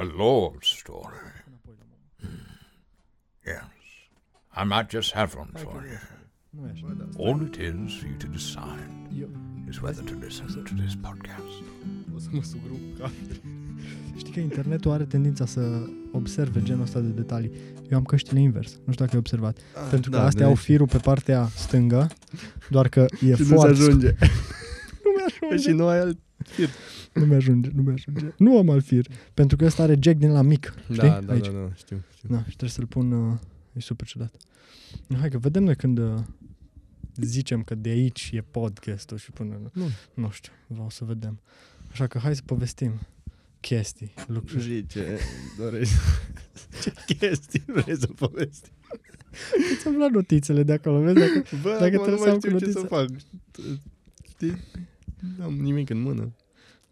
A love story. Yes. I might just have one for you. Nu e așa. All it is for you to decide Eu, is whether to listen to this podcast. o să mă sugru ca... Știi că internetul are tendința să observe genul ăsta de detalii. Eu am căștile invers. Nu știu dacă ai observat. Ah, Pentru că da, astea de au aici. firul pe partea stângă, doar că e Și nu se foarte... ajunge. Nu mi-ajunge. și nu ai alt... Nu mi-ajunge, nu mi-ajunge. Nu am alt fir. Pentru că ăsta are jack din la mic. Știi? Da, da, Aici. da, da, știu, știu. Da, și trebuie să-l pun... Uh, e super ciudat. Nu, hai că vedem noi când uh, zicem că de aici e podcastul și până... Nu. Nu știu, vreau să vedem. Așa că hai să povestim chestii, lucruri. Și ce dorești? ce chestii vrei să povesti? Ți-am luat notițele de acolo, vezi? Dacă... Bă, Dacă acum trebuie nu să mai am știu cu ce să notițe. fac. Știi? N-am nimic în mână.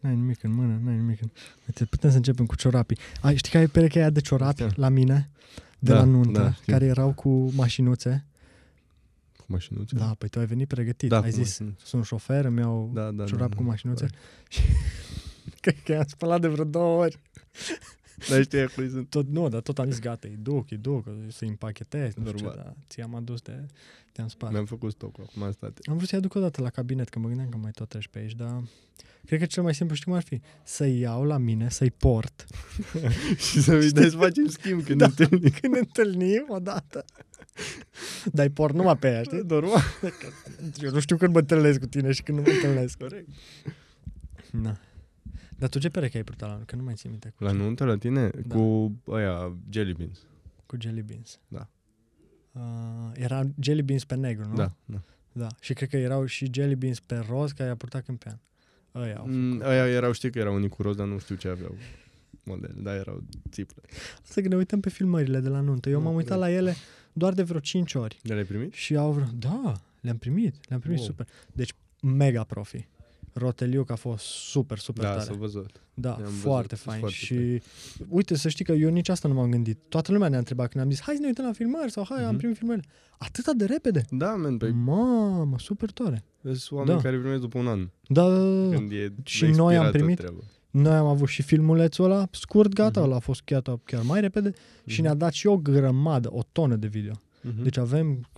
N-ai nimic în mână, n-ai nimic în... Uite, putem să începem cu ciorapii. Ai, știi că ai pereche aia de ciorapi Asta. la mine? De Da, la nuntă, da, știu. care erau cu mașinuțe. Cu mașinuțe? Da, păi tu ai venit pregătit. Da, ai cu zis, mașinuțe. sunt șofer, îmi iau Da, da, ciorap da, cu da, mașinuțe. da. Și cred că i-am spălat de vreo două ori. Dar știi, acolo sunt... Tot, nu, dar tot am zis, gata, îi duc, îi duc, să-i împachetez, nu știu ce, Normal. dar ți-am adus de... Te-am spart. Mi-am făcut stoc acum am stat. Am vrut să-i aduc o dată la cabinet, că mă gândeam că mai tot treci pe aici, dar... Cred că cel mai simplu, știi cum ar fi? Să-i iau la mine, să-i port. și să-mi dai să facem schimb când Da. ne întâlnim. Când ne întâlnim odată. Dar-i port numai pe aia, știi? Normal. Eu nu știu când mă întâlnesc cu tine și când nu mă întâlnesc. Corect. Na. Dar tu ce pereche ai purtat la anul? Că nu mai țin minte. Cu, La nuntă, la tine? Da. Cu aia, jelly beans. cu jelly beans. Da. Uh, era jelly beans pe negru, nu? Da, da. Da. Și cred că erau și jelly beans pe roz, care i-a purtat câmpean. Ăia au Mm, făcut. aia erau, știi că erau unii cu roz, dar nu știu ce aveau model, dar erau țiple. Să că ne uităm pe filmările de la nuntă. Eu Da, m-am uitat corect. la ele doar de vreo 5 ori. De le-ai primit? Și au vreo... Da, le-am primit. Le-am primit Wow. super. Deci, mega profi. Roteliuc a fost super, super Da, tare. s-a văzut. Da, I-am văzut, foarte sunt fain. foarte și uite, să știi că eu nici asta nu m-am gândit. Toată lumea ne-a întrebat când am zis, hai să ne uităm la filmări sau hai, am Mhm. primit filmări. Atâta de repede. Da, men, Păi... pe Mamă, super tare. sunt oameni Da. care primesc după un an. Da, da, da, da. Când e Și noi am expirată primit- treaba. Noi am avut și filmulețul ăla scurt, gata, Mhm. ăla a fost chiar, chiar mai repede și Mhm. ne-a dat și o grămadă, o tonă de video. Mhm. Deci avem,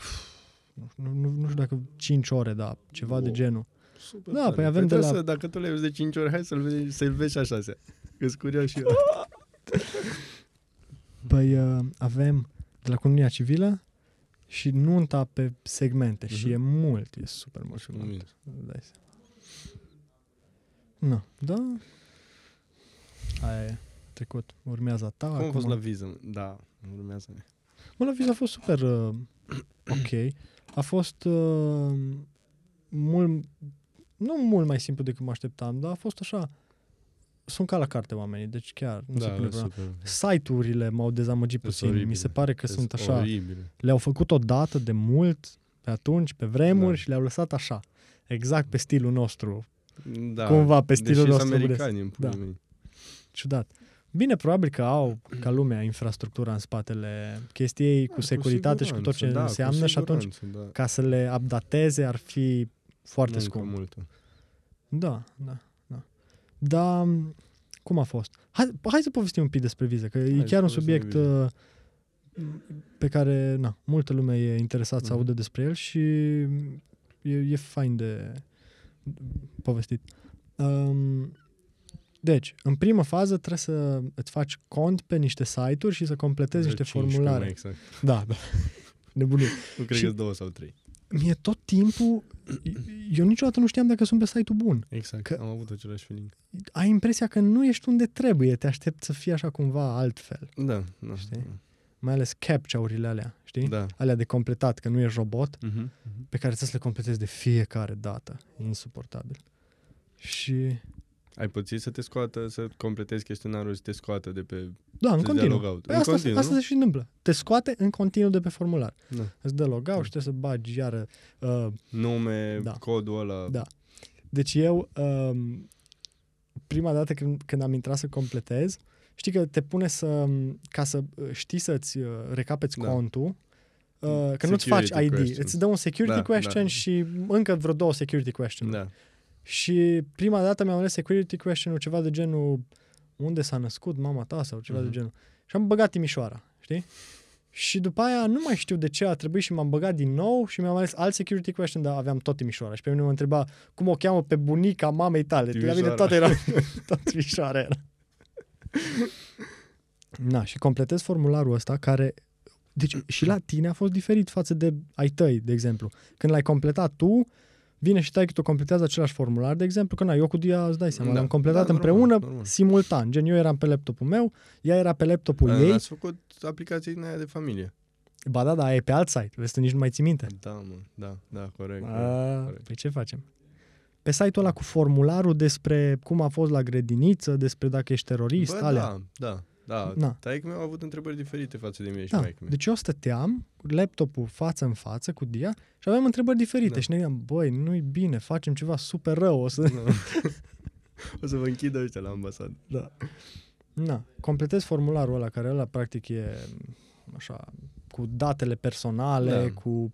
nu, nu, nu știu dacă 5 ore, da, ceva de Wow. genul. Super da, tare. păi avem de trebuie la- Să, dacă tu le vezi de 5 ori, hai să-l vezi, să-l vezi și așa se. Că-s curios și eu. Păi uh, avem de la Comunia Civilă și nunta pe segmente și Mhm. e mult, e super mult și Mulțumim. mult. Îți dai seama. Nu, da. Aia e trecut. Urmează a ta. Cum a acum. fost la viză? Da, urmează. Mă, la viz a fost super uh, ok. A fost uh, mult, nu mult mai simplu decât mă așteptam, dar a fost așa, sunt ca la carte oamenii, deci chiar nu se Da, pune e problema. super. Site-urile m-au dezamăgit Sunt puțin. Mi oribile. se pare că sunt așa, Oribile. le-au făcut odată de mult, pe atunci, pe vremuri Da. și le-au lăsat așa. Exact pe stilul nostru. Da, Cumva pe stilul deși nostru sunt americani în Da. pula mea. Ciudat. Bine, probabil că au, ca lumea, infrastructura în spatele chestiei, cu Da, securitate și cu tot ce siguranță, da, cu înseamnă și atunci siguranță, da. ca să le updateze ar fi foarte Muncă scump. multă. Da, da, da. Dar cum a fost? Hai, hai să povestim un pic despre viză, că e Hai să chiar un povestim subiect de viză. uh, pe care na, multă lume e interesat să Mhm. audă despre el și e, e fain de povestit. Um, deci, în primă fază trebuie să îți faci cont pe niște site-uri și să completezi niște 15 formulare. mai Exact. Da, da. Nebunie. Nu cred Și- că două sau trei. Mie tot timpul, eu niciodată nu știam dacă sunt pe site-ul bun. Exact, Că- am avut același feeling. ai impresia că nu ești unde trebuie, te aștept să fie așa cumva altfel. Da, da. Știi? Mai ales captcha-urile alea, știi? Da. Alea de completat, că nu ești robot, Mhm, mhm. pe care trebuie să le completezi de fiecare dată. E insuportabil. Și, Ai pățit să te scoată, să completezi chestionarul, să te scoată de pe... da, în Să-ți dea continuu. logout. Păi În asta, continuu, asta nu? se și întâmplă. Te scoate în continuu de pe formular. Da. Îți dă logout Da. și trebuie să bagi iară. Uh, Nume, Da. codul ăla. Da. Deci eu, um, prima dată când, când am intrat să completez, știi că te pune să, ca să uh, știi să-ți uh, recapeți Da. contul, uh, că nu-ți faci Security ID, question. îți dă un security Da, question da. și încă vreo două security question Da. Și prima dată mi-am ales security question-ul ceva de genul unde s-a născut mama ta sau ceva Mhm. de genul. Și am băgat Timișoara, știi? Și după aia nu mai știu de ce a trebuit și m-am băgat din nou și mi-am ales alt security question, dar aveam tot Timișoara. Și pe mine mă întreba cum o cheamă pe bunica mamei tale. La mine Timișoara. tot era, tot Timișoara era. Na, și completez formularul ăsta care... Deci și la tine a fost diferit față de ai tăi, de exemplu. Când l-ai completat tu, vine și tai că tu completează același formular, de exemplu, că na, eu cu Dia, îți dai seama, Da. l-am completat Da, normal, împreună, normal. simultan. Gen, eu eram pe laptopul meu, ea era pe laptopul Uh, ei. Ați făcut aplicația din aia de familie. Ba da, da, e pe alt site, vezi, tu nici nu mai ții minte. Da, mă, da, da, corect. A, corect. păi ce facem? Pe site-ul ăla cu formularul despre cum a fost la grădiniță, despre dacă ești terorist, Bă, alea. da, da, da. Na. Taică meu a avut întrebări diferite față de mine și Da, maică mea. deci eu stăteam cu laptopul față în față cu Dia și aveam întrebări diferite Da. și ne gândeam, băi, nu-i bine, facem ceva super rău, o să... Da. o să vă închidă ăștia la ambasadă. Da. Na, completez formularul ăla, care ăla practic e așa, cu datele personale, Da. cu,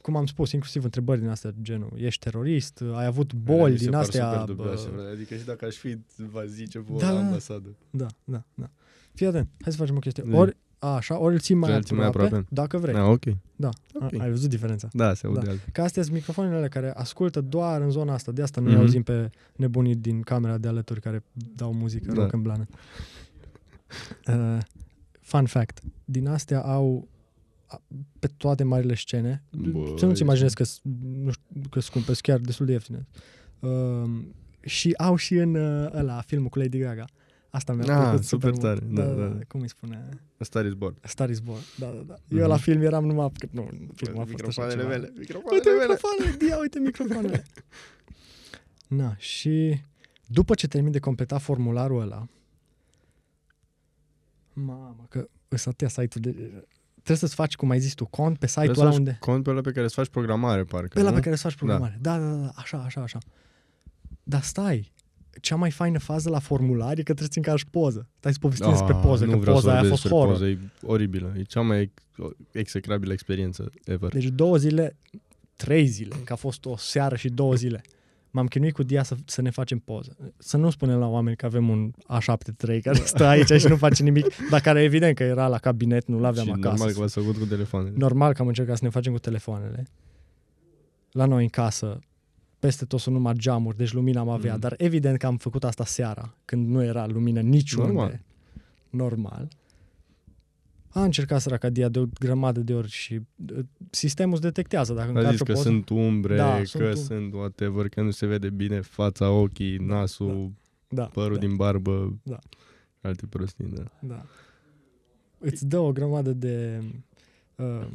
cum am spus, inclusiv întrebări din astea, genul, ești terorist, ai avut Alea boli mi se din par astea. Super dubioase, bă, frate. adică și dacă aș fi, va zice vă Da, la da, da. ambasadă. da, da, da. Fii atent, hai să facem o chestie. Zi. Ori, a, așa, ori îl ții mai, Să îl ții mai aproape, aproape? dacă vrei. Da, ok. Da, ok. A, ai văzut diferența. Da, se aude Da. altfel. Că astea sunt microfoanele alea care ascultă doar în zona asta. De asta nu-i Mhm. auzim pe nebunii din camera de alături care dau muzică Da. rock în blană. Uh, fun fact. Din astea au a- pe toate marile scene. Bă, să nu-ți ești- imaginezi că, s- nu știu, că scumpe, sunt chiar destul de ieftine. Uh, și au și în uh, ăla, filmul cu Lady Gaga. Asta mi-a Ah, plăcut super super, tare, mult. da, da. Cum îi spune? A Star is Born. Star is Born. Da, da, da. Mhm. Eu la film eram numai... că Nu, filmul a fost așa Microfoanele ceva. mele. Microfoanele Uite mele. microfoanele, dia, uite microfoanele. Na, și după ce termin de completat formularul ăla, mamă, că ăsta atâtea site-uri de... Trebuie să-ți faci, cum ai zis tu, cont pe site-ul Trebuie ăla să unde... faci Cont pe ăla pe care îți faci programare, parcă. Pe ăla nu? pe care îți faci programare. Da. da, da, da, așa, așa, așa. Dar stai, cea mai faină fază la formular e că trebuie să-ți încarci poză. Stai să povestim Ah, despre poză, nu că vreau să poza aia a vorbesc fost despre horror. Poză, e oribilă. E cea mai execrabilă experiență ever. Deci două zile, trei zile, că a fost o seară și două zile. M-am chinuit cu Dia să, să ne facem poză. Să nu spunem la oameni că avem un A73 care stă aici și nu face nimic, dar care evident că era la cabinet, nu l-aveam și acasă. normal că v-ați făcut cu telefoanele. Normal că am încercat să ne facem cu telefoanele. La noi în casă, peste tot sunt numai geamuri, deci lumina am avea, Mhm. dar evident că am făcut asta seara, când nu era lumină niciunde. Normal. Normal. A încercat săraca Dia de o grămadă de ori și uh, sistemul îți detectează dacă A încarci zis o că poză. sunt umbre, Da, că sunt sunt, um- whatever, că nu se vede bine fața, ochii, nasul, da, părul da, din barbă, Da. alte prostii, da. Da. Îți dă o grămadă de... Uh,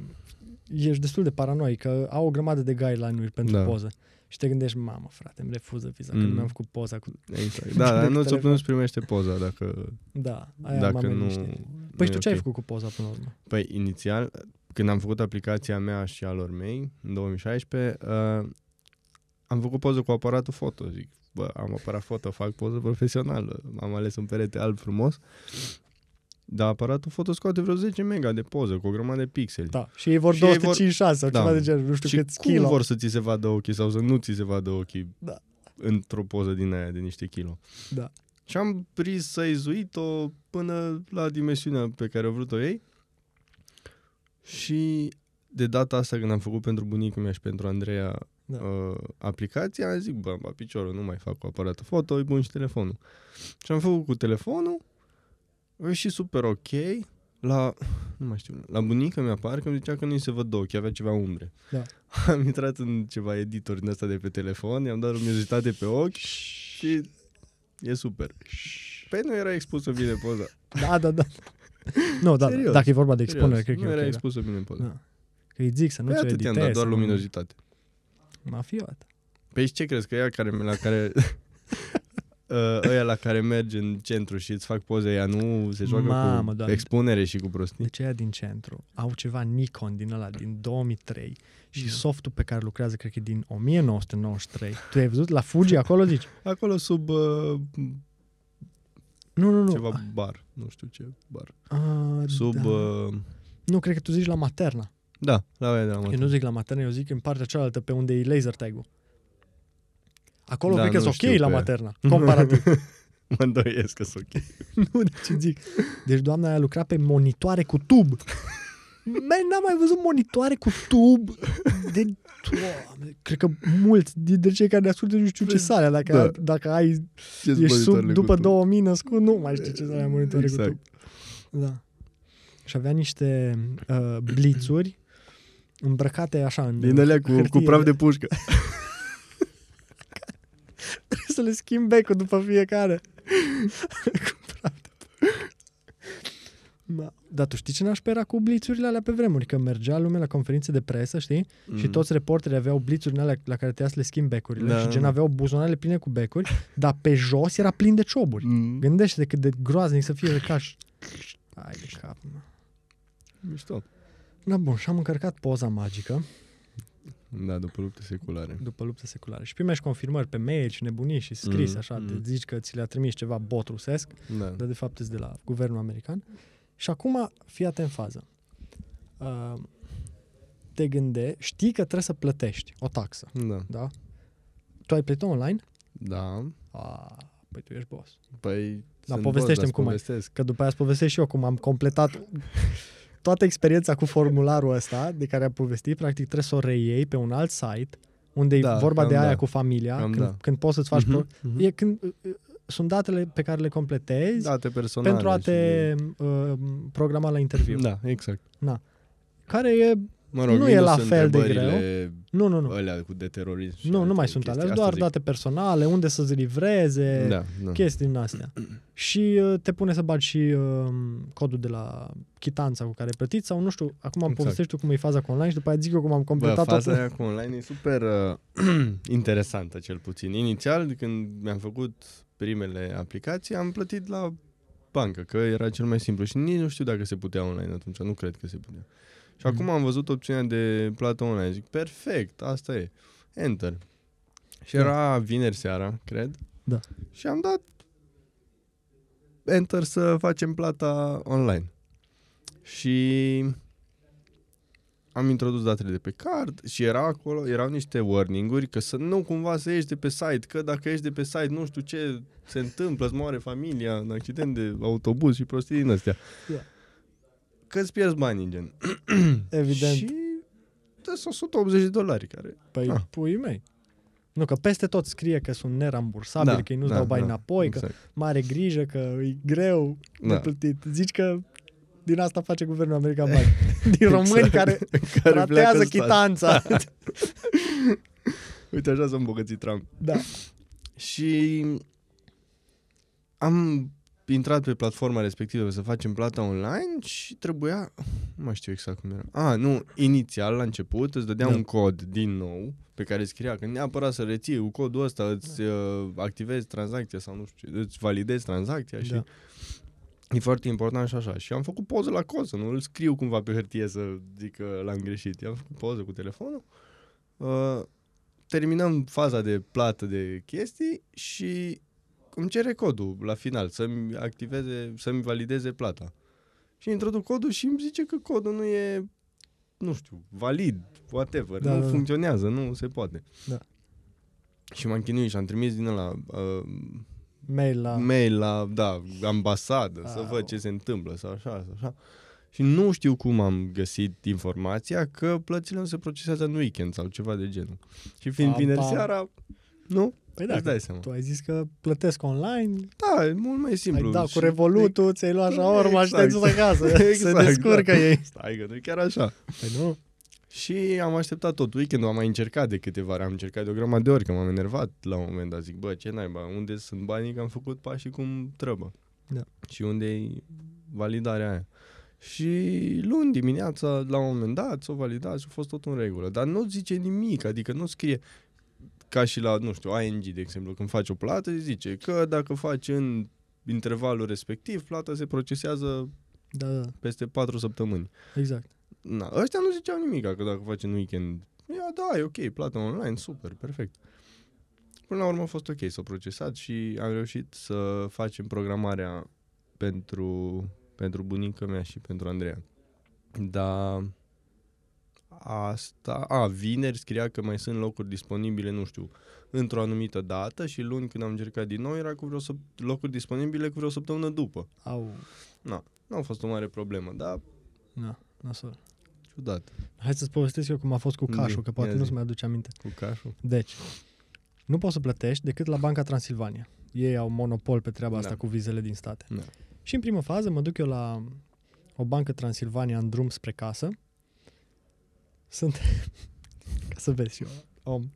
ești destul de paranoic, că au o grămadă de guideline-uri pentru Da. poză. Și te gândești, mamă, frate, îmi refuză viza, mm. că Mm. nu mi-am făcut poza cu... Exact. Da, dar Cu nu, telefon. nu-ți primește poza dacă, Da, aia dacă m-am nu... liniștit. nu Păi e și tu ce ai ok. făcut cu poza până la urmă? Păi, inițial, când am făcut aplicația mea și a lor mei, în 2016, uh, am făcut poză cu aparatul foto. Zic, bă, am aparat foto, fac poză profesională. Am ales un perete alb frumos. Dar aparatul foto scoate vreo 10 mega de poză, cu o grămadă de pixeli. Da, și ei vor Și ei vor- 256 sau Da. ceva de genul, nu știu și câți cum kilo. vor să ți se vadă ochii sau să nu ți se vadă ochii Da. într-o poză din aia de niște kilo. Da. Și am prins să izuit-o până la dimensiunea pe care o vrut-o ei. Și de data asta când am făcut pentru bunicul meu și pentru Andreea Da. uh, aplicația, am zis, bă, bă, piciorul, nu mai fac cu aparatul foto, e bun și telefonul. Și am făcut cu telefonul, a ieșit super ok, la, nu mai știu, la bunica mea parcă îmi zicea că nu-i se văd ochii, avea ceva umbre. Da. Am intrat în ceva editor din asta de pe telefon, i-am dat luminozitate pe ochi și e super. Păi nu era expusă bine poza. Da, da, da. Nu, da, Serios. dacă e vorba de expunere, Serios, cred că nu e era ok, da. expusă bine poza. Da. Că îi zic să nu Păi ți-o atât i-am editezi. dat, doar să nu- luminozitate. Mafiot. Păi și ce crezi că ea care, la care uh, ăia la care mergi în centru și îți fac poze, ea nu se joacă Mamă, cu Doamne. expunere și cu prostii? Deci aia din centru au ceva Nikon din ăla din 2003 și Da. softul pe care lucrează cred că e din 1993. Tu ai văzut la Fuji acolo zici? Acolo sub uh, Nu, nu, nu. ceva bar, nu știu ce bar. A, Sub, da. uh, Nu, cred că tu zici la Materna. da, la aia de la Eu Materna. nu zic la Materna, eu zic în partea cealaltă pe unde e laser tag-ul. Acolo Da, cred că nu sunt știu ok la pe- Materna, comparativ. Mă îndoiesc că sunt ok. nu, deci zic. Deci doamna aia lucra pe monitoare cu tub. Man, n-am mai văzut monitoare cu tub de... Doamne, cred că mulți dintre cei care ne ascultă nu știu ce sale, dacă, Da. da. dacă ai, Ce-s ești sub, monitoarele după cu tu? 2000 născut, nu mai știi ce sale monitoare Exact. cu tub. Da. Și avea niște uh, blițuri îmbrăcate așa în Din alea cu, cu hârtie. praf de pușcă. Trebuie să le schimb becul după fiecare. cu praf de da. Dar tu știi ce nașpa era cu blițurile alea pe vremuri? Că mergea lumea la conferințe de presă, știi? Mm. Și toți reporterii aveau blițurile alea la care trebuia să le schimb becurile Da. și gen aveau buzunarele pline cu becuri, dar pe jos era plin de cioburi. Mm. Gândește-te cât de groaznic să fie de caș. Ai de cap, mă. Mișto. Da, bun, și am încărcat poza magică Da, după lupte seculare. după luptă seculară. Și primești confirmări pe mail și nebunii și scris Mm, așa, mm. te zici că ți le-a trimis ceva bot rusesc, Da. dar de fapt sunt de la guvernul american. Și acum, fii atent în fază. Uh, te gânde, știi că trebuie să plătești o taxă, Da. da? Tu ai plătit online? Da. A, păi tu ești boss. Păi... Da, sunt povestește-mi boss, dar cum ai. povestesc. Că după aia îți povestesc și eu cum am completat toată experiența cu formularul ăsta de care am povestit. Practic trebuie să o reiei pe un alt site unde Da, e vorba cam de aia da. cu familia, Cam când, da. când poți să-ți faci... Mhm, Pro... mhm. E când, uh, uh, sunt datele pe care le completezi Date personale. pentru a te și- uh, programa la interviu. Da, exact. Care e... Mă rog, Nu e la minus fel de întrebările Nu, nu, nu. Alea cu de terorism. și Nu, nu alte mai sunt chestii. alea, Asta doar zic. date personale, unde să-ți livreze, Da, da. chestii din astea. Și uh, te pune să bagi și uh, codul de la chitanța cu care ai plătit sau nu știu, acum am Exact. povestești tu cum e faza cu online și după aia zic eu cum am Bă, completat faza toată. aia cu online e super uh, interesantă, cel puțin. Inițial, când mi-am făcut primele aplicații, am plătit la bancă, că era cel mai simplu și nici nu știu dacă se putea online atunci, nu cred că se putea. Și Mhm. acum am văzut opțiunea de plată online, zic, perfect, asta e. Enter. Și Da. era vineri seara, cred. Da. Și am dat enter să facem plata online. Și am introdus datele de pe card și era acolo, erau niște warning-uri că să nu cumva să ieși de pe site, că dacă ești de pe site nu știu ce se întâmplă, îți moare familia în accident de autobuz și prostii din astea. Da. Că îți pierzi banii, gen. Evident. Și dă 180 de dolari care... Păi, Ah. puii mei. Nu, că peste tot scrie că sunt nerambursabili, că ei nu-ți dau bani înapoi, că exact. mare grijă, că e greu de Da. plătit. Zici că din asta face guvernul american bani. Din români Exact. care care pleacă tratează în stat. chitanța. Uite, așa s-a îmbogățit Trump. da. Și am intrat pe platforma respectivă să facem plata online și trebuia, nu mai știu exact cum era. A, nu, inițial, la început, îți dădea Da. un cod din nou pe care scria că neapărat să reții cu codul ăsta, îți uh, activezi tranzacția sau nu știu ce, îți validezi tranzacția și Da. e foarte important și așa. Și am făcut poză la cod, să nu îl scriu cumva pe hârtie să zic că l-am greșit. I-am făcut poză cu telefonul. Uh, terminăm faza de plată de chestii și îmi cere codul la final să-mi activeze, să-mi valideze plata. Și introduc codul și îmi zice că codul nu e, nu știu, valid, whatever, Da, nu da, da. funcționează, nu se poate. Da. Și m-am chinuit și am trimis din ăla uh, Mail la... mail la, da, ambasadă, să Au. văd ce se întâmplă sau așa, sau așa. Și nu știu cum am găsit informația că plățile nu se procesează în weekend sau ceva de genul. Și fiind Pam, vineri pam. seara, nu? Păi da, Îți că dai seama. tu ai zis că plătesc online, Da, e mult mai simplu. ai dat cu Și- Revolutul, ți-ai luat așa urmă și te-ai dus Exact. acasă. Se Exact, descurcă da. ei. Stai că nu e chiar așa. Păi nu? Și am așteptat tot weekendul, am mai încercat de câteva ori, am încercat de o grămadă de ori, că m-am enervat la un moment dat, zic, bă, ce naiba, unde sunt banii că am făcut pașii cum trebuie? Da. Și unde e validarea aia? Și luni dimineața, la un moment dat, s-o validat și a fost tot în regulă. Dar nu zice nimic, adică nu scrie ca și la, nu știu, ING, de exemplu, când faci o plată, zice că dacă faci în intervalul respectiv, plata se procesează Da, da, peste 4 săptămâni. exact. Na, ăștia nu ziceau nimic, că dacă faci în weekend, ia, da, e ok, plată online, super, perfect. Până la urmă a fost ok, s-a procesat și am reușit să facem programarea pentru, pentru bunica mea și pentru Andreea. Dar asta, a, vineri scria că mai sunt locuri disponibile, nu știu, într-o anumită dată și luni când am încercat din nou era cu vreo săp- locuri disponibile cu vreo săptămână după. Au, Nu a fost o mare problemă, dar na, nasol. ciudat. Hai să-ți povestesc eu cum a fost cu Zi, cașul, că poate ia nu-ți zi. mai aduce aminte. Cu cașul. Deci, nu poți să plătești decât la Banca Transilvania. Ei au monopol pe treaba asta Da. cu vizele din state. Da. Și în primă fază mă duc eu la o bancă Transilvania în drum spre casă. Sunt, ca să vezi și eu, om.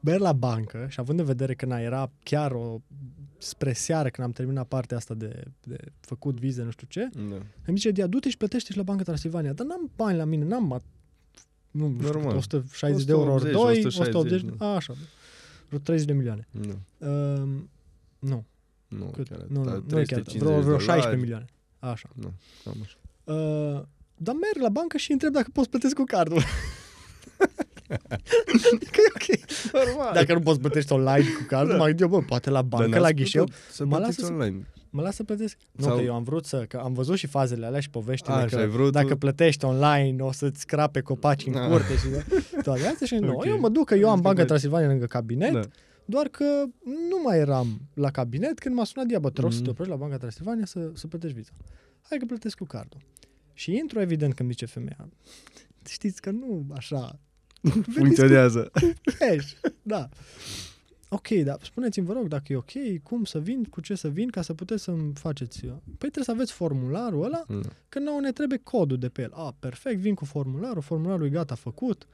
Merg la bancă și având în vedere că na, era chiar o spre seară când am terminat partea asta de, de făcut vize, nu știu ce, Da. îmi zice, Dia, du-te și plătește și la Banca Transilvania. Dar n-am bani la mine, n-am... at- Nu, nu știu, Normal. cât, 160 de euro ori 2, 180, 180, 160, a, așa, vreo 30 de milioane. Nu. Uh, nu, Nu, cât? chiar nu, nu, atât, nu e chiar, 350 vreo, vreo de 16 dolari. milioane. Așa. Nu, cam așa. Uh, dar merg la bancă și întreb dacă poți plătesc cu cardul. că e ok. Normal. Dacă nu poți plătești online cu cardul, mă gândesc eu, bă, poate la bancă, la ghișeu, Să mă plătiți lasă să- online. mă lasă să plătesc. Nu, Sau- că eu am vrut să, că am văzut și fazele alea și poveștile A, că și ai vrut dacă tu- plătești online o să-ți scrape copaci în Ah. curte și de, toate astea și nu. Ok. Eu mă duc că eu am Zici că Banca plăci. Transilvania lângă cabinet, Da. doar că nu mai eram la cabinet când m-a sunat Dia, bă, te rog să Mhm. te oprești la Banca Transilvania să, să plătești viza. Hai că plătesc cu cardul. Și intru, evident, când zice femeia, știți că nu așa, Funcționează. cash, da. Ok, dar spuneți-mi, vă rog, dacă e ok, cum să vin, cu ce să vin, ca să puteți să-mi faceți... Păi trebuie să aveți formularul ăla, Da. că nouă ne trebuie codul de pe el. A, perfect, vin cu formularul, formularul e gata făcut.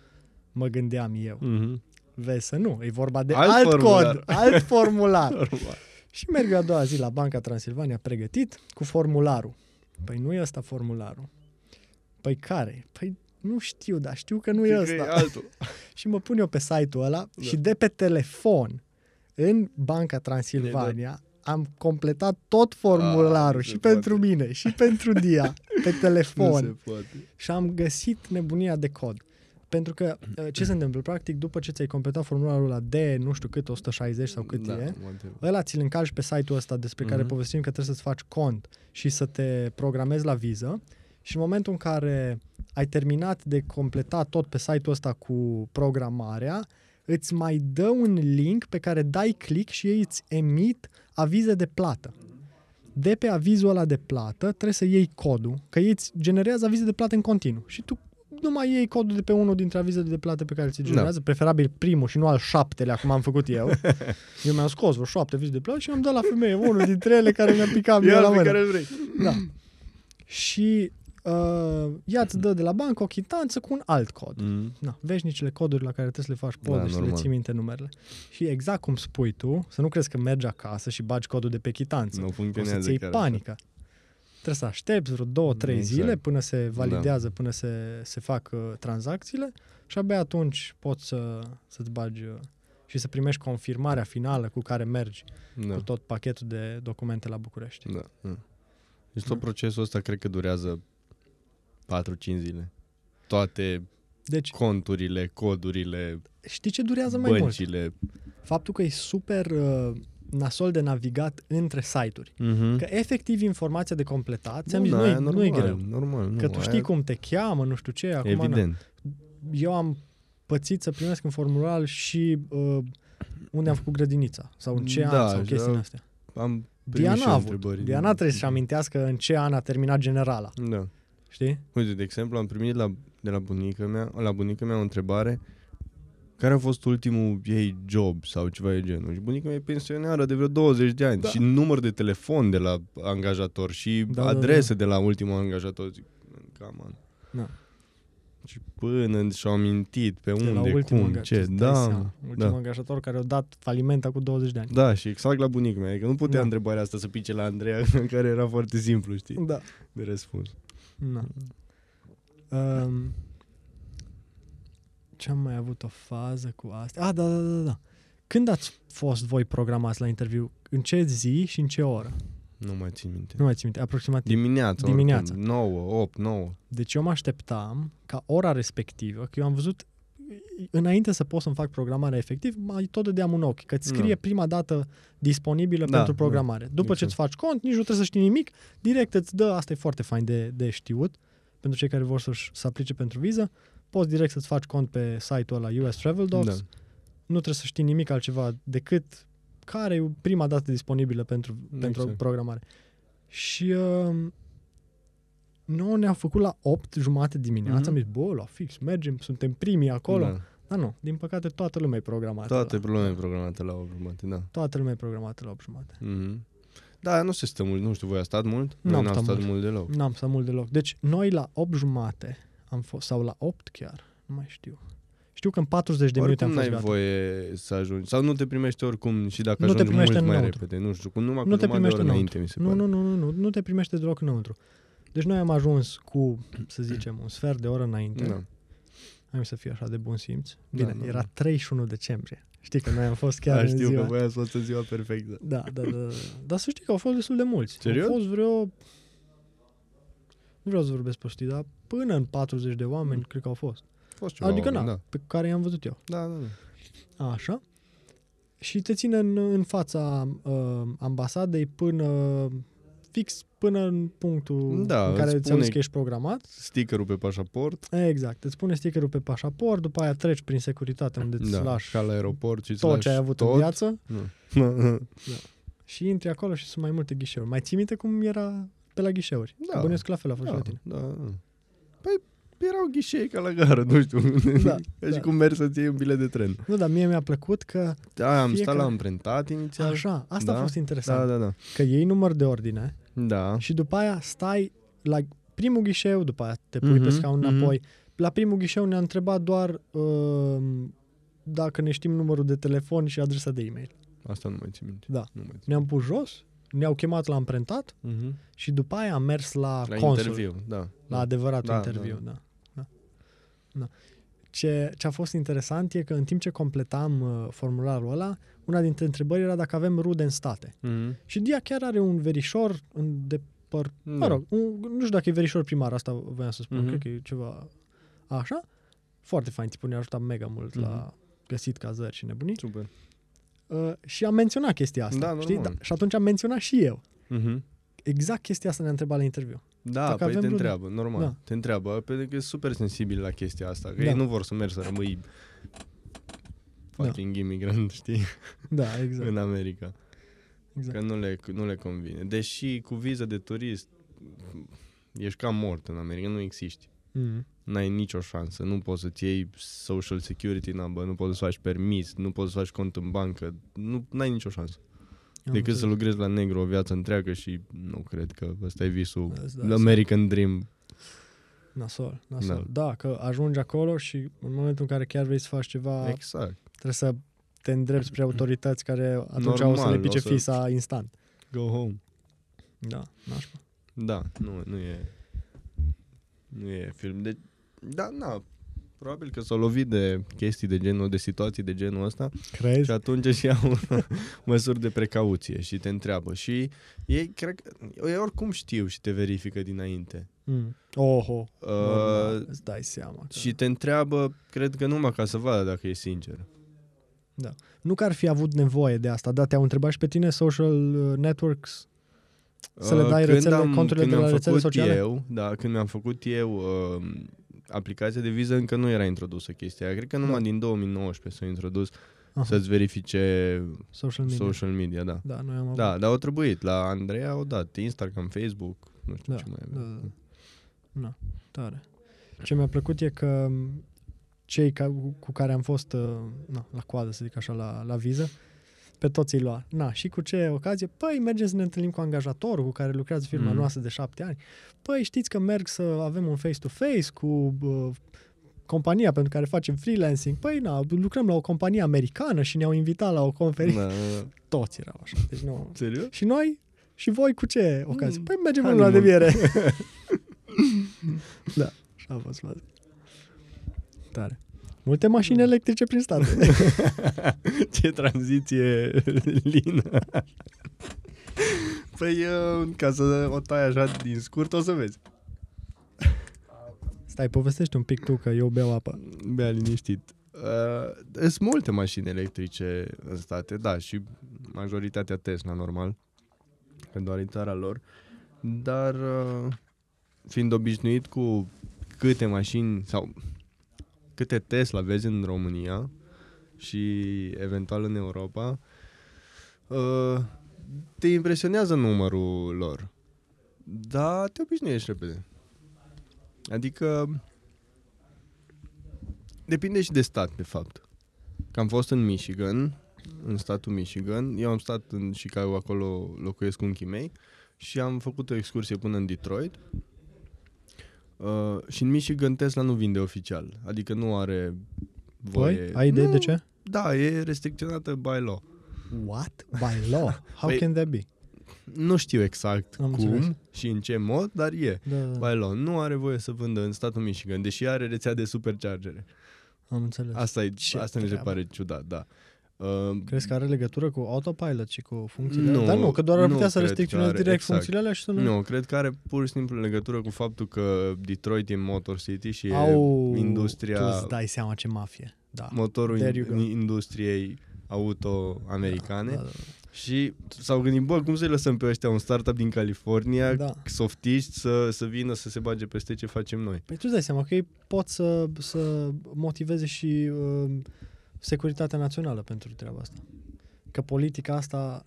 Mă gândeam eu. Mhm. Vezi să nu, e vorba de Alt alt, formular. cod, alt formular. Normal. și merg eu a doua zi la Banca Transilvania pregătit cu formularul. Păi nu e ăsta formularul. Păi care? Păi nu știu, dar știu că nu e Cred că e ăsta. altul. Și mă pun eu pe site-ul ăla Da. și de pe telefon în Banca Transilvania am completat tot formularul nu și se pentru poate. mine și pentru Dia pe Nu telefon se poate. și am găsit nebunia de cod. Pentru că uh, ce se întâmplă? Practic, după ce ți-ai completat formularul la D, nu știu cât, 160 sau cât da, e, mă întreb. ăla ți-l încalci pe site-ul ăsta despre care Mhm. povestim că trebuie să-ți faci cont și să te programezi la viză și în momentul în care ai terminat de completat tot pe site-ul ăsta cu programarea, îți mai dă un link pe care dai click și ei îți emit avize de plată. De pe avizul ăla de plată trebuie să iei codul, că ei îți generează avize de plată în continuu și tu nu mai iei codul de pe unul dintre avizele de plată pe care ți generează, da. preferabil primul și nu al șaptelea, cum am făcut eu. eu mi-am scos vreo șapte avize de plată și mi-am dat la femeie unul dintre ele care mi-a picat mie Ia la pe mână. care îl vrei. Da. Și uh, ea îți dă de la bancă o chitanță cu un alt cod. Mhm. Na, veșnicile coduri la care trebuie să le faci poduri Da, și să le normal. ții minte numerele. Și exact cum spui tu, să nu crezi că mergi acasă și bagi codul de pe chitanță. Nu o funcționează să-ți iei chiar panică. Trebuie să aștepți vreo două, trei Exact. zile până se validează, până se, se fac uh, tranzacțiile și abia atunci poți să, să-ți bagi uh, și să primești confirmarea finală cu care mergi așa. Da. cu tot pachetul de documente la București. Da. da. Deci tot Da. procesul ăsta cred că durează 4-5 zile. Toate Deci, conturile, codurile, știi ce durează mai mult? băncile. Faptul că e super uh, nasol de navigat între site-uri. Mhm. Că efectiv informația de completat, ți-am Bun, zis, nu, aia e, nu e normal, greu. Normal, nu, Că tu știi aia- cum te cheamă, nu știu ce, acum na. Evident. eu am pățit să primesc în formular și uh, unde am făcut grădinița sau în ce Da, an sau și chestiile da. astea. Am primit Diana și a eu avut. întrebări. Diana trebuie să-și amintească în ce an a terminat generala. Da. Știi? Uite, de exemplu, am primit la, de la bunica mea, la bunica mea o întrebare care a fost ultimul ei job sau ceva de genul. Și bunica mea e pensionară de vreo 20 de ani Da. și număr de telefon de la angajator și Da, da, adrese de la ultimul angajator. Zic, cam an. Da. Și până și-au amintit pe De la unde, ultimul cum, anga- ce, îți dai da, seama, ultimul da. angajator care a dat falimenta cu 20 de ani. Da, și exact la bunica mea. Adică nu putea Da. întrebarea asta să pice la Andreea, care era foarte simplu, știi, Da. de răspuns. Na. Um, ce am mai avut o fază cu asta? Ah, da, da, da, da. Când ați fost voi programați la interviu? În ce zi și în ce oră? Nu mai țin minte. Nu mai țin minte, aproximativ. Dimineața, Dimineața. oricum, 9, 8, 9. Deci eu mă așteptam ca ora respectivă, că eu am văzut înainte să pot să-mi fac programarea efectiv, mai tot dădeam un ochi, că îți scrie Da. prima dată disponibilă Da, pentru da. programare. După ce Exact. îți faci cont, nici nu trebuie să știi nimic, direct îți dă, asta e foarte fain de, de știut, pentru cei care vor să-și să aplice pentru viză, poți direct să-ți faci cont pe site-ul ăla US Travel Docs, Da. nu trebuie să știi nimic altceva decât care e prima dată disponibilă pentru, Exact. pentru programare. Și uh, nouă ne-a făcut la 8 jumate dimineața, Mhm. am zis, bă, la fix, mergem, suntem primii acolo. Da. Dar nu, din păcate toată lumea e programată. Toate la, problemele programate la 8 jumate, da. toată lumea e programată la 8 jumate. Mhm. Da, nu se stă mult, nu știu, voi a stat mult? N-am Noi n-am stat stat mult. mult deloc. N-am stat mult deloc. Deci noi la 8 jumate am fost, sau la 8 chiar, nu mai știu. Știu că în 40 de minute am oricum fost n-ai gata. voie să ajungi. Sau nu te primești oricum și dacă Nu te ajungi primește mult mai înăuntru. repede. Nu știu, cu numai Nu cu te jumătate de primește oră înainte, înăuntru. mi se Nu, pare. nu, nu, nu, nu, nu te primește deloc înăuntru. Deci noi am ajuns cu, să zicem, un sfert de oră înainte. Da. Am să fie așa de bun simț. Da, Bine, da, era da. 31 decembrie. Știi că noi am fost chiar Da, în știu ziua. că voi ați fost în ziua perfectă. Da, da, da, da. Dar să știi că au fost destul de mulți. Serios? Au fost vreo... Nu vreau să vorbesc prostii, dar până în 40 de oameni, cred că au fost. A fost ceva Adică, na, oameni, da. pe care i-am văzut eu. Da, da, da. Așa. Și te ține în, în fața uh, ambasadei până fix până în punctul Da, în care îți îți spune- auzi că ești programat. Stickerul pe pașaport. Exact. Îți pune stickerul pe pașaport, după aia treci prin securitate unde îți Da, lași ca la aeroport și îți tot lași ce ai avut tot. în viață Nu. și intri acolo și sunt mai multe ghișeuri. Mai ții minte cum era pe la ghișeuri? Da. Da. Bănuiesc că la fel a fost și da, la tine. da, da. Păi erau ghișei ca la gară, nu știu. Da, Ca și da. cum mergi să-ți iei un bilet de tren. Nu, dar mie mi-a plăcut că Da, am Fiecare- stat la amprentat inițial. așa, asta Da, a fost interesant. Da, da, da. Că iei număr de ordine Da. și după aia stai la primul ghișeu, după aia te pui Mhm, pe scaun mhm. înapoi. La primul ghișeu ne-a întrebat doar uh, dacă ne știm numărul de telefon și adresa de e-mail. Asta nu mai țin minte. Da. Nu mai țin. Ne-am pus jos, ne-au chemat la amprentat Mhm. și după aia am mers la, La consul, interviu, da. la adevăratul Da, interviu. da. Da. Da. Da. Ce, ce a fost interesant e că în timp ce completam uh, formularul ăla, una dintre întrebări era dacă avem rude în state. Mhm. Și Dia chiar are un verișor în depăr... Da. Mă rog, un, nu știu dacă e verișor primar, asta voiam să spun, Mhm. mm-hmm. cred că e ceva așa. Foarte fain, tipul ne-a ajutat mega mult mm-hmm. Mhm. la găsit cazări și nebunii. Super. Uh, și am menționat chestia asta, Da, știi? normal. Da, și atunci am menționat și eu. Mhm. Exact chestia asta ne-a întrebat la interviu. Da, Dacă păi avem te rude. întreabă, normal. Da. Te întreabă, pentru că e super sensibil la chestia asta. Că Da. ei nu vor să mergi să rămâi fucking immigrant, știi, Da, exact. în America. exact. Că nu le, nu le convine. Deși cu viză de turist ești cam mort în America, nu existi. Mm. N-ai nicio șansă. Nu poți să-ți iei social security number, nu poți să faci permis, nu poți să faci cont în bancă. Nu ai nicio șansă. Am Decât să înțeles. lucrezi la negru o viață întreagă și nu cred că ăsta e visul. Îți dai American Dream. Nasol, nasol. Da. Da. da, că ajungi acolo și în momentul în care chiar vrei să faci ceva, Exact. trebuie să te îndrepți spre autorități care atunci au să Normal, le pice o să- fisa instant. Go home. Da, nașpa. Da, nu, nu e nu e film. De, da, na, probabil că s-au lovit de chestii de genul, de situații de genul ăsta Crezi? și atunci își iau măsuri de precauție și te întreabă. Și ei, cred că, ei oricum știu și te verifică dinainte. Mm. Oho, Uh, normal, îți dai seama. Că... și te întreabă, cred că numai ca să vadă dacă e sincer. Nu că ar fi avut nevoie de asta, dar te-au întrebat și pe tine social uh, networks să le Uh, dai când rețele, am- conturile când de la mi-am rețele făcut sociale? Eu, da, când mi-am făcut eu uh, aplicația de viză, încă nu era introdusă chestia aia. Cred că numai Da. din 2019 s-a introdus Aha, să-ți verifice social media. social media, da. Da, noi am avut. Da, dar au trebuit. La Andreea au dat Instagram, Facebook, nu știu Da, ce mai da, avea. da. Na, tare. Ce mi-a plăcut e că m, cei ca, cu care am fost uh, na, la coadă, să zic așa, la, la viză, pe toți îi lua. Na, și cu ce ocazie? Păi, mergem să ne întâlnim cu angajatorul cu care lucrează firma Mhm. mm. noastră de șapte ani. Păi, știți că merg să avem un face-to-face cu uh, compania pentru care facem freelancing. Păi, na, lucrăm la o companie americană și ne-au invitat la o conferință. Da, da, da. Toți erau așa. Deci nu... Serios? Și noi? Și voi cu ce ocazie? Mm, Păi mergem în luna de honeymoon. viere. da, așa a fost faza. Tare. Multe mașini electrice prin state. Ce tranziție lină. Păi, uh, ca să o tai așa din scurt, o să vezi. Stai, povestește un pic tu că eu beau apă. Bea liniștit. Uh, sunt multe mașini electrice în state, da, și majoritatea Tesla, normal, că doar în țara lor, dar uh, fiind obișnuit cu câte mașini sau câte Tesla vezi în România și eventual în Europa, uh, te impresionează numărul lor. Da, te obișnuiești repede. Adică depinde și de stat, de fapt. Că am fost în Michigan, în statul Michigan. Eu am stat în Chicago, acolo locuiesc cu unchii mei și am făcut o excursie până în Detroit. Uh, și în Michigan Tesla nu vinde oficial, adică nu are voie. Păi, ai idee nu, de ce? Da, e restricționată by law. What? By law? How Păi- can that be? Nu știu exact Am cum înțeles. și în ce mod, dar e. Da, da, da. By law. Nu are voie să vândă în statul Michigan, deși are rețea de superchargere. am înțeles. Asta, e, Ce asta mi se treabă. pare ciudat, da. Uh, Crezi că are legătură cu autopilot și cu funcțiile Nu, Dar nu, că doar ar nu putea să cred că restricționeze are, direct exact. funcțiile alea și să nu... Nu, cred că are pur și simplu legătură cu faptul că Detroit e Motor City și Au, e industria, Tu îți dai seama ce mafie. Da. motorul There you in, go. industriei auto-americane Da, da, da. și s-au gândit, bă, cum să-i lăsăm pe ăștia un startup din California, Da. softiști, să, să vină să se bage peste ce facem noi. Păi tu îți dai seama că ei pot să, să motiveze și uh, securitatea națională pentru treaba asta. Că politica asta...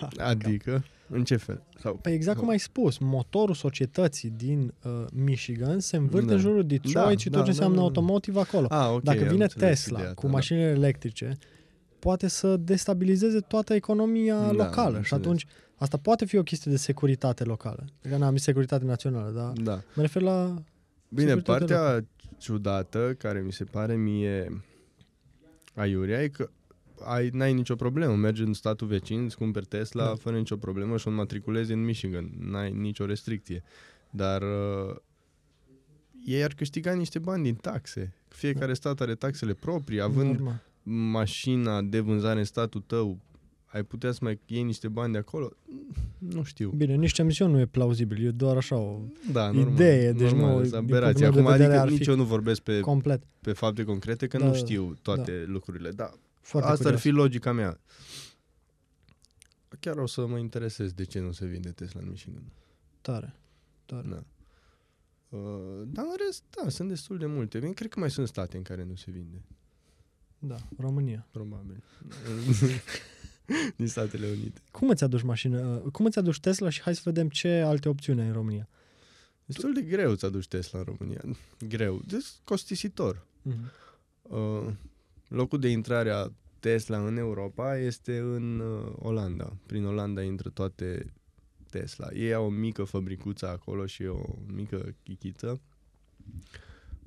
Ha, Adică, în ce fel? Sau, Păi exact cum ai spus, motorul societății din uh, Michigan se învârte Da. în jurul Detroit Da, și da, tot ce da, înseamnă da, da. automotive acolo. ah, ok, Dacă am vine înțeles Tesla ideea cu ta, da. mașinile electrice, poate să destabilizeze toată economia Da, am locală și înțeles. atunci asta poate fi o chestie de securitate locală. Că n-am zis securitate națională, dar Da. da. mă refer la Bine, Securitatea partea ciudată care mi se pare mie aiurea e că ai, n-ai nicio problemă. Mergi în statul vecin, îți cumperi Tesla Da. fără nicio problemă și o înmatriculezi în Michigan. N-ai nicio restricție. Dar uh, ei ar câștiga niște bani din taxe. Fiecare stat are taxele proprii. Având normal. mașina de vânzare în statul tău, ai putea să mai iei niște bani de acolo? Nu știu. Bine, nici ce am zis eu nu e plauzibil, e doar așa o Da, normal. idee, deci normal, nu- sunt din aberații. punctul meu Acum, de vedere adică ar fi nici eu nu vorbesc pe complet. pe fapte concrete, că Da, nu da, știu toate lucrurile. Da, Foarte asta ar curios. fi logica mea. Chiar o să mă interesez de ce nu se vinde Tesla în Michigan. Tare, tare. Da. Uh, dar în rest, da, sunt destul de multe. Bine, cred că mai sunt state în care nu se vinde. Da, România. Probabil. Din Statele Unite. Cum îți aduci mașină? Cum îți aduci Tesla și hai să vedem ce alte opțiuni ai în România? Destul de greu să aduci Tesla în România. Greu. Deci costisitor. Mhm. Uh, locul de intrare a Tesla în Europa este în uh, Olanda. Prin Olanda intră toate Tesla. Ei au o mică fabricuță acolo și o mică chichiță.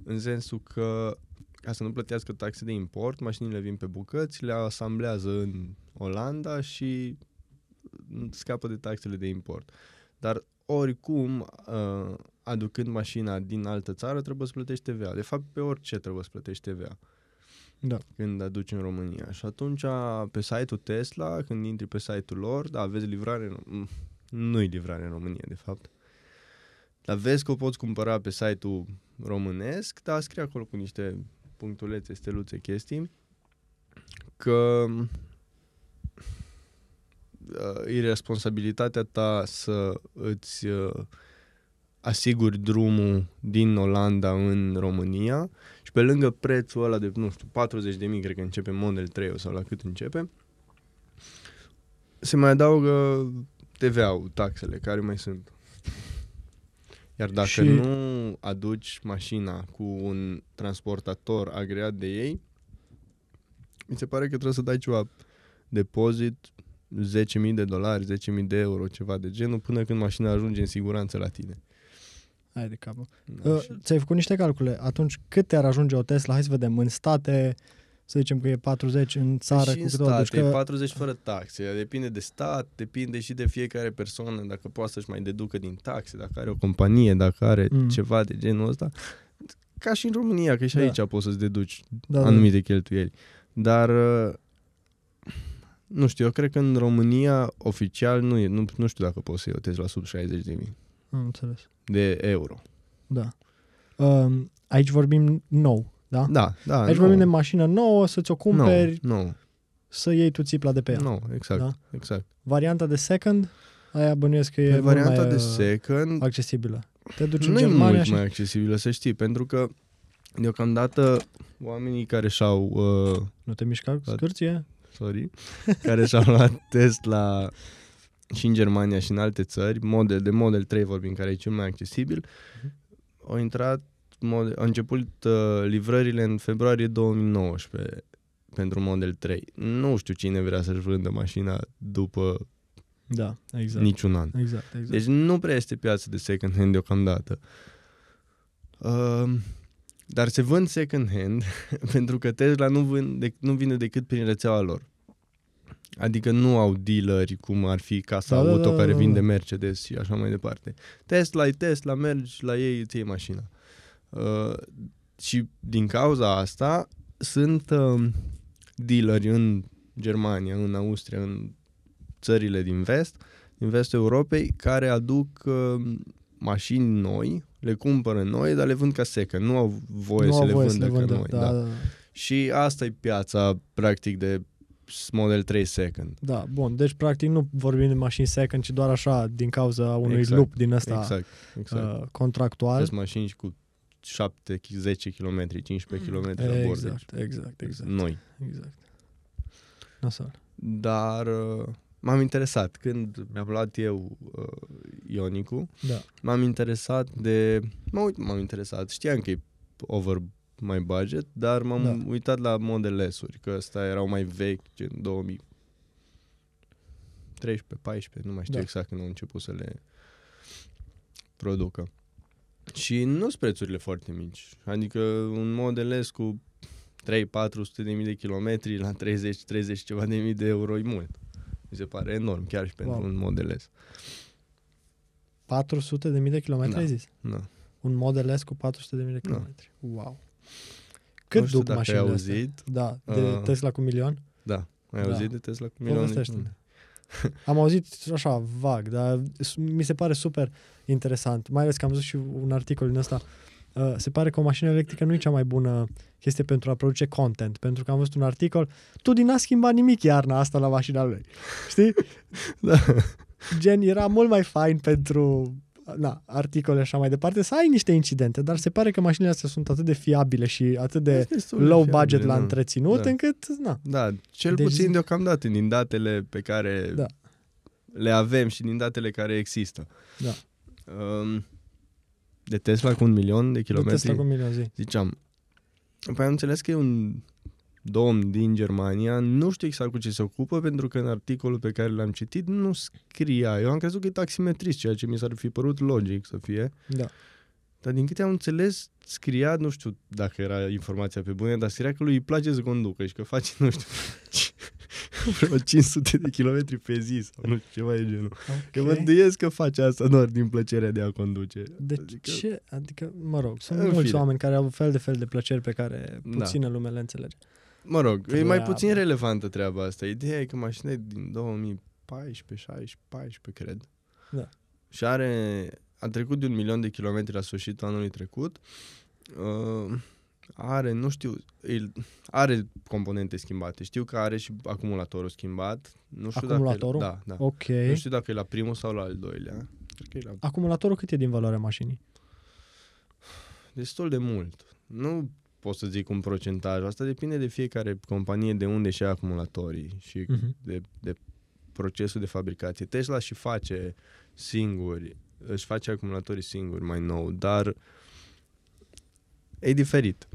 În sensul că ca să nu plătească taxe de import, mașinile vin pe bucăți, le asamblează în Olanda și scapă de taxele de import. Dar oricum, uh, aducând mașina din altă țară, trebuie să plătești TVA. De fapt, pe orice trebuie să plătești TVA Da. când aduci în România. Și atunci, pe site-ul Tesla, când intri pe site-ul lor, da, vezi livrare, în- mm, nu-i livrare în România, de fapt. Dar vezi că o poți cumpăra pe site-ul românesc, dar scrie acolo cu niște punctulețe, steluțe, chestii, că uh, e responsabilitatea ta să îți uh, asiguri drumul din Olanda în România și pe lângă prețul ăla de, nu știu, 40 de mii, cred că începe Model 3 sau la cât începe, se mai adaugă TVA-ul, taxele care mai sunt. Iar dacă Și- și... nu aduci mașina cu un transportator agreat de ei, mi se pare că trebuie să dai ceva depozit, 10.000 de dolari, 10.000 de euro, ceva de genul, până când mașina ajunge în siguranță la tine. Hai de capă. Da, Uh, și- ți-ai făcut niște calcule. Atunci cât te-ar ajunge o Tesla? Hai să vedem. În state, să zicem că e 40, în țară Păi și cu în cât o aduci? state, Că... e 40 fără taxe. Depinde de stat, depinde și de fiecare persoană, dacă poate să-și mai deducă din taxe, dacă are o companie, dacă are Mm. mm. ceva de genul ăsta. Ca și în România, că și Da. aici poți să-ți deduci da, da. anumite cheltuieli. Dar, uh, nu știu, eu cred că în România, oficial, nu, e, nu, nu știu dacă poți să iei o Tesla sub 60 de mii Am înțeles. de euro. Da. Um, aici vorbim nou, da? Da, da. Aici nu, vorbim de mașină nouă, să ți-o nu, cumperi, nu, să iei tu țipla de pe ea. nu, exact, Da? exact. Varianta de second, aia bănuiesc că e Pe mult varianta mai, de uh, second, accesibilă. Te duci în nu e Germania mult și... mai accesibilă, să știi, pentru că Deocamdată, oamenii care și-au, uh, Nu te mișca Da. scârție? sorry, care și-au luat test la și în Germania și în alte țări, model, de Model 3 vorbim, care e cel mai accesibil, au intrat, model, au început uh, livrările în februarie 2019 pentru Model 3. Nu știu cine vrea să-și vândă mașina după Da, exact. niciun an. Exact, exact. Deci nu prea este piață de second hand deocamdată. Uh, dar se vând second hand pentru că Tesla nu, vând de, nu vinde decât prin rețeaua lor. Adică nu au dealeri cum ar fi Casa Da, da, Auto da, care da, vinde da. Mercedes și așa mai departe. Tesla e Tesla, mergi la ei, îți iei mașina. Uh, și din cauza asta sunt uh, dealeri în Germania, în Austria, în țările din vest, din vestul Europei, care aduc uh, mașini noi, le cumpără noi, dar le vând ca second. Nu au voie nu să au le voie vândă să le ca vândă. noi. Da, Da. da. da. Și asta e piața, practic, de Model 3 second. Da, bun. Deci, practic, nu vorbim de mașini second, ci doar așa, din cauza unui Exact, lup din ăsta Exact, exact. uh, contractual. Sunt mașini cu 7, 10 km, 15 km la bord. Exact, exact, Deci, exact. noi. Exact. Nasol. Dar uh, m-am interesat. Când mi-am luat eu uh, Ionicul, Da. m-am interesat de... Mă uit, m-am interesat. Știam că e over my budget, dar m-am Da. da. uitat la Model S-uri, că ăsta erau mai vechi, gen 2013, 14, nu mai știu Da. da. exact când au început să le producă. Și nu sunt prețurile foarte mici. Adică un Model S cu 3-400 de mii de kilometri la 30-30 ceva de mii de euro e mult. Mi se pare enorm, chiar și pentru Wow. un Model S. 400 de mii de kilometri, Da. ai zis? Da. Un Model S cu 400 de mii de Da. kilometri. Wow. Cât nu știu duc dacă ai mașinile astea? auzit. Da, de Uh, Tesla cu milion? Da. Ai Da. auzit de Tesla cu milioane? Povestește-mi. Am auzit așa, vag, dar s- mi se pare super interesant. Mai ales că am văzut și un articol din ăsta. Uh, se pare că o mașină electrică nu e cea mai bună chestie pentru a produce content. Pentru că am văzut un articol, tu din n-a schimbat nimic iarna asta la mașina lui. Știi? Da. Gen, era mult mai fain pentru na, articole și așa mai departe, să ai niște incidente, dar se pare că mașinile astea sunt atât de fiabile și atât de Sunt destul de low fiabile, budget la da. întreținut, Da. încât, na, Da, cel Deci- puțin deocamdată din datele pe care Da. le avem și din datele care există. Da. Um, de Tesla cu un milion de de kilometri, Tesla cu milion zi. ziceam. Păi am înțeles că e un domn din Germania, nu știu exact cu ce se ocupă, pentru că în articolul pe care l-am citit nu scria. Eu am crezut că e taximetrist, ceea ce mi s-ar fi părut logic să fie. Da. Dar din câte am înțeles, scria, nu știu dacă era informația pe bune, dar scria că lui îi place să conducă și că face, nu știu, vreo 500 de kilometri pe zi sau nu știu, ceva de genul. Că mă Ok. îndoiesc că face asta doar din plăcerea de a conduce. De Adică- ce? Adică, mă rog, sunt În mulți fine. oameni care au fel de fel de plăceri pe care Da. puțină lume le înțelege. Mă rog, e mai Trebuia- puțin relevantă treaba asta. Ideea e că mașina e din 2014, 16, 14, cred. Da. Și are, a trecut de un milion de kilometri la sfârșitul anului trecut. Uh, are, nu știu, el, are componente schimbate. Știu că are și acumulatorul schimbat. Nu știu Acumulatorul? Dacă e, da, da. Ok. Nu știu dacă e la primul sau la al doilea. Cred că e la Acumulatorul cât e din valoarea mașinii? destul de mult. Nu pot să zic un procentaj. Asta depinde de fiecare companie de unde și ia acumulatorii și Mhm. de, de procesul de fabricație. Tesla și face singuri, își face acumulatorii singuri mai nou, dar e diferit.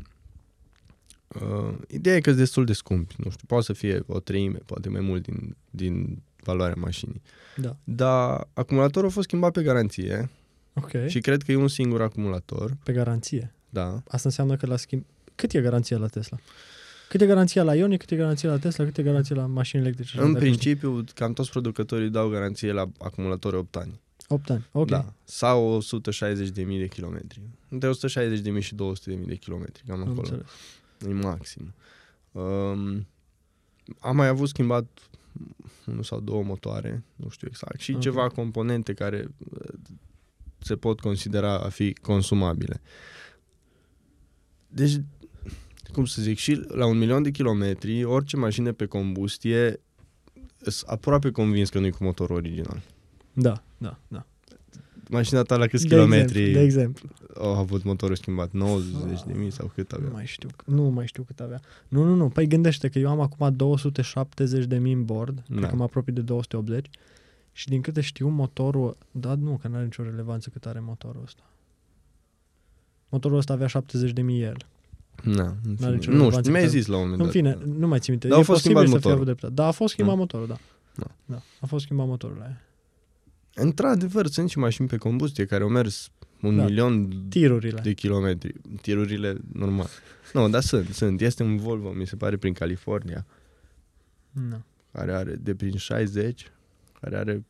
Uh, ideea e că sunt destul de scumpi, nu știu, poate să fie o treime, poate mai mult din, din valoarea mașinii. Da. Dar acumulatorul a fost schimbat pe garanție Ok. și cred că e un singur acumulator, Pe garanție. Da. Asta înseamnă că la schimb... Cât e garanția la Tesla? Cât e garanția la Ioniq, cât e garanția la Tesla, cât e garanția la mașini electrice? În Dacă principiu, cam toți producătorii dau garanție la acumulatori 8 ani. știi. 8 ani. Ok. Da. Sau 160.000 de kilometri. Între 160.000 și 200.000 de kilometri, cam Am acolo. înțeles. E maxim. Um, am mai avut schimbat unul sau două motoare, nu știu exact, și Ok. ceva componente care uh, se pot considera a fi consumabile. Deci, cum să zic, și la un milion de kilometri, orice mașină pe combustie, sunt aproape convins că nu e cu motor original. Da, da, da. mașina ta la câți de kilometri exemplu, de exemplu. au avut motorul schimbat? 90 de mii sau cât avea? Nu mai știu, nu mai știu cât avea. Nu, nu, nu, păi gândește că eu am acum 270 de mii în board, da. Da. cred că mă apropii de 280 și din câte știu motorul, da, nu, că nu are nicio relevanță cât are motorul ăsta. Motorul ăsta avea 70 de mii el. Na, în fine. nicio nu relevanță știu, mi-ai că- zis la un moment În dat. fine, nu mai țin minte. Dar a e fost posibil schimbat să fie motorul. avut dreptate. Da, a fost schimbat Da. motorul, da. Da. Da, a fost schimbat motorul ăla. Într-adevăr, sunt și mașini pe combustie care au mers un Da. milion Tirurile. de kilometri. Tirurile normal. Nu, dar sunt, sunt. Este un Volvo, mi se pare, prin California, Da. care are de prin 60, care are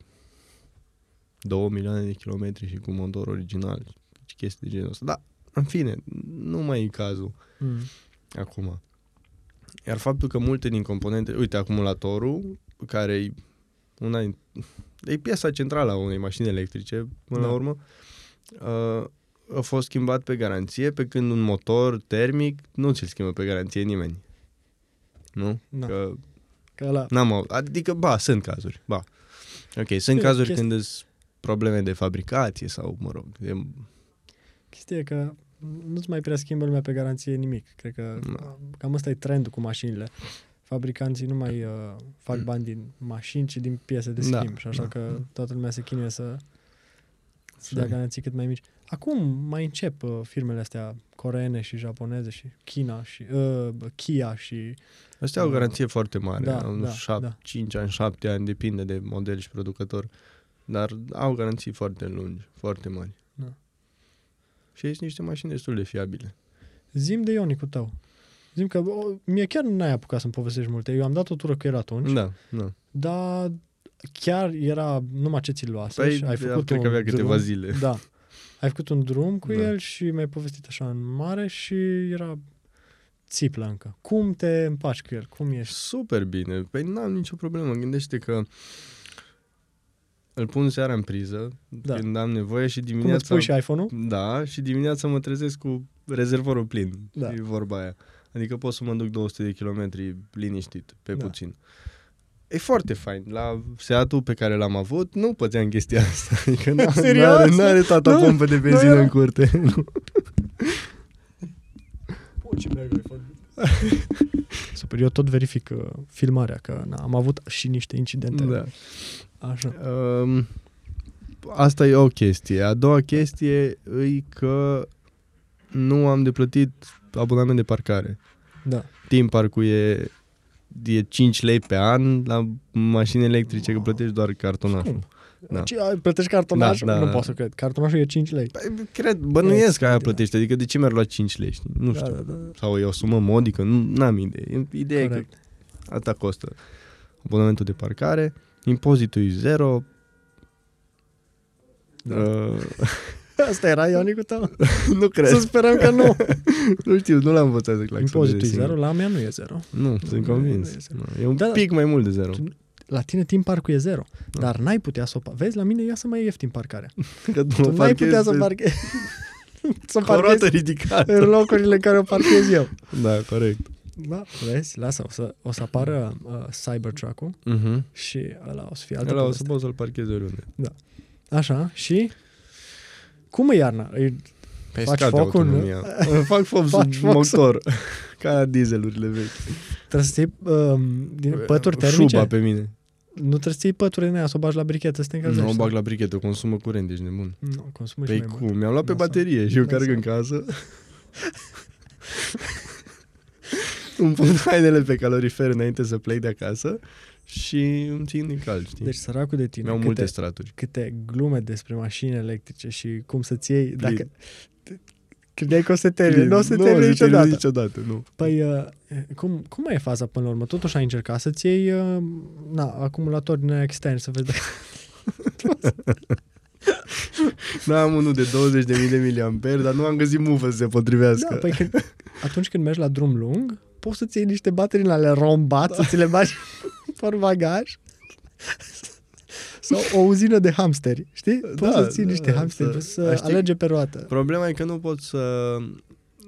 2 milioane de kilometri și cu motor original. Și chestii de genul ăsta. Da, în fine, nu mai e cazul Mm. acum. Iar faptul că multe din componente, uite, acumulatorul, care e una din, e piesa centrală a unei mașini electrice, până Da. la urmă, uh, a fost schimbat pe garanție, pe când un motor termic nu ți-l schimbă pe garanție nimeni. Nu? Da. Că Că ăla, n-am au... Adică, ba, sunt cazuri, ba. Ok, sunt E, cazuri chesti- când sunt probleme de fabricație sau, mă rog, e, chestia e că nu-ți mai prea schimbă lumea pe garanție nimic. Cred că Da. cam ăsta e trendul cu mașinile. Fabricanții nu mai uh, fac bani din mașini, ci din piese de Da, schimb. și așa da, că da. toată lumea se chinuie să, să Așa dea e. garanții cât mai mici. Acum mai încep uh, firmele astea coreene și japoneze și China și uh, Kia și Astea au Uh, garanție foarte mare, da, au da, șap, da. 5 ani, 7 ani, depinde de model și producător, dar au garanții foarte lungi, foarte mari. Da. Și sunt niște mașini destul de fiabile. Zim de Ionicul tău. Zim că o, mie chiar n-ai apucat să-mi povestești multe. Eu am dat o tură cu el atunci, Da, da. dar chiar era numai ce ți luase Păi, și ai făcut cred un că avea câteva drum. zile. Da. Ai făcut un drum cu Da. el și mi-ai povestit așa în mare și era țiplă încă. Cum te împaci cu el? Cum ești? Super bine. Păi n-am nicio problemă. Gândește că îl pun seara în priză Da. când am nevoie și Cum îți dimineața... pui și iPhone-ul? Da, și dimineața mă trezesc cu rezervorul plin. Da. E vorba aia. Adică pot să mă duc 200 de kilometri liniștit, pe Da. puțin. E foarte fain. La Seatul pe care l-am avut, nu pățeam chestia asta. Adică n- Serios? n-are, n-are tata Nu, pompă de benzină nu, în curte. Super, eu tot verific uh, filmarea, că na, am avut și niște incidente. da. Așa. Um, asta e o chestie. A doua chestie e că nu am de plătit abonament de parcare. Da. Timp parcul e, e 5 lei pe an, la mașini electrice că plătești doar cartonașul. Cum? Da. Ce, ai, plătești cartonașul? Da, da, nu da. pot să cred. Cartonașul e 5 lei. Păi, cred, bănuiesc că aia Extraordinar. plătești, adică de ce mi-ar lua 5 lei, știi? Nu știu. Da, da, da. Sau e o sumă modică, nu am idee. Ideea e Corect. că asta costă abonamentul de parcare, impozitul e zero, Da. uh, Asta era Ionicul tău? nu cred. Să sperăm că nu. nu știu, nu l-am învățat să claxoneze Impozitul e singur. zero, la mea nu e zero. Nu, sunt Nu, convins. nu e zero. Nu, E un Da, da. pic mai mult de zero. Tu- La tine timp parcul e zero, Da. dar n-ai putea să o... pa- Vezi, la mine ia să mai ieftin parcarea. Că Tu n-ai putea să parchezi... să Cu o roată parchezi ridicată. în locurile în care o parchez eu. Da, corect. Da, vezi, lasă, o să, o să apară uh, Cybertruck-ul Uh-huh. și ăla o să fie altă Ăla o să poveste. poți să-l parchezi oriunde. Așa, și... Cum e iarna? E, Pe Faci scade focul, nu? autonomia. Fac foc Faci sub foc sub- motor. Ca dieselurile vechi. trebuie să ții um, din pături termice? Șuba pe mine. Nu trebuie să ții pături din aia, să o bagi la brichetă, să te încălzești. Nu o sau? bag la brichetă, consumă curent, ești nebun. Nu, consumă și Păi mai mult. cum? Mi-am luat pe Da, sau- baterie și eu da, carg sau- în casă. îmi pun hainele pe calorifer înainte să plec de acasă și îmi țin din cald, știi? Deci săracul de tine, Mi-au câte, multe straturi. câte glume despre mașini electrice și cum să-ți iei, dacă... Credeai că o să termine, nu o să termine niciodată. niciodată, nu. Păi, uh, cum, cum mai e faza până la urmă? Totuși ai încercat să-ți iei uh, na, acumulatori din aia externi, să vezi dacă... Nu am unul de 20.000 de miliamperi, dar nu am găsit mufă să se potrivească. Da, păi când, atunci când mergi la drum lung, poți să-ți iei niște baterii în ale rombat, da. să ți le bagi pe bagaj. Sau o uzină de hamsteri, știi? Poți Da, să ții da, niște hamsteri, să- să, Dar să știi- alege pe roată. Problema e că nu pot să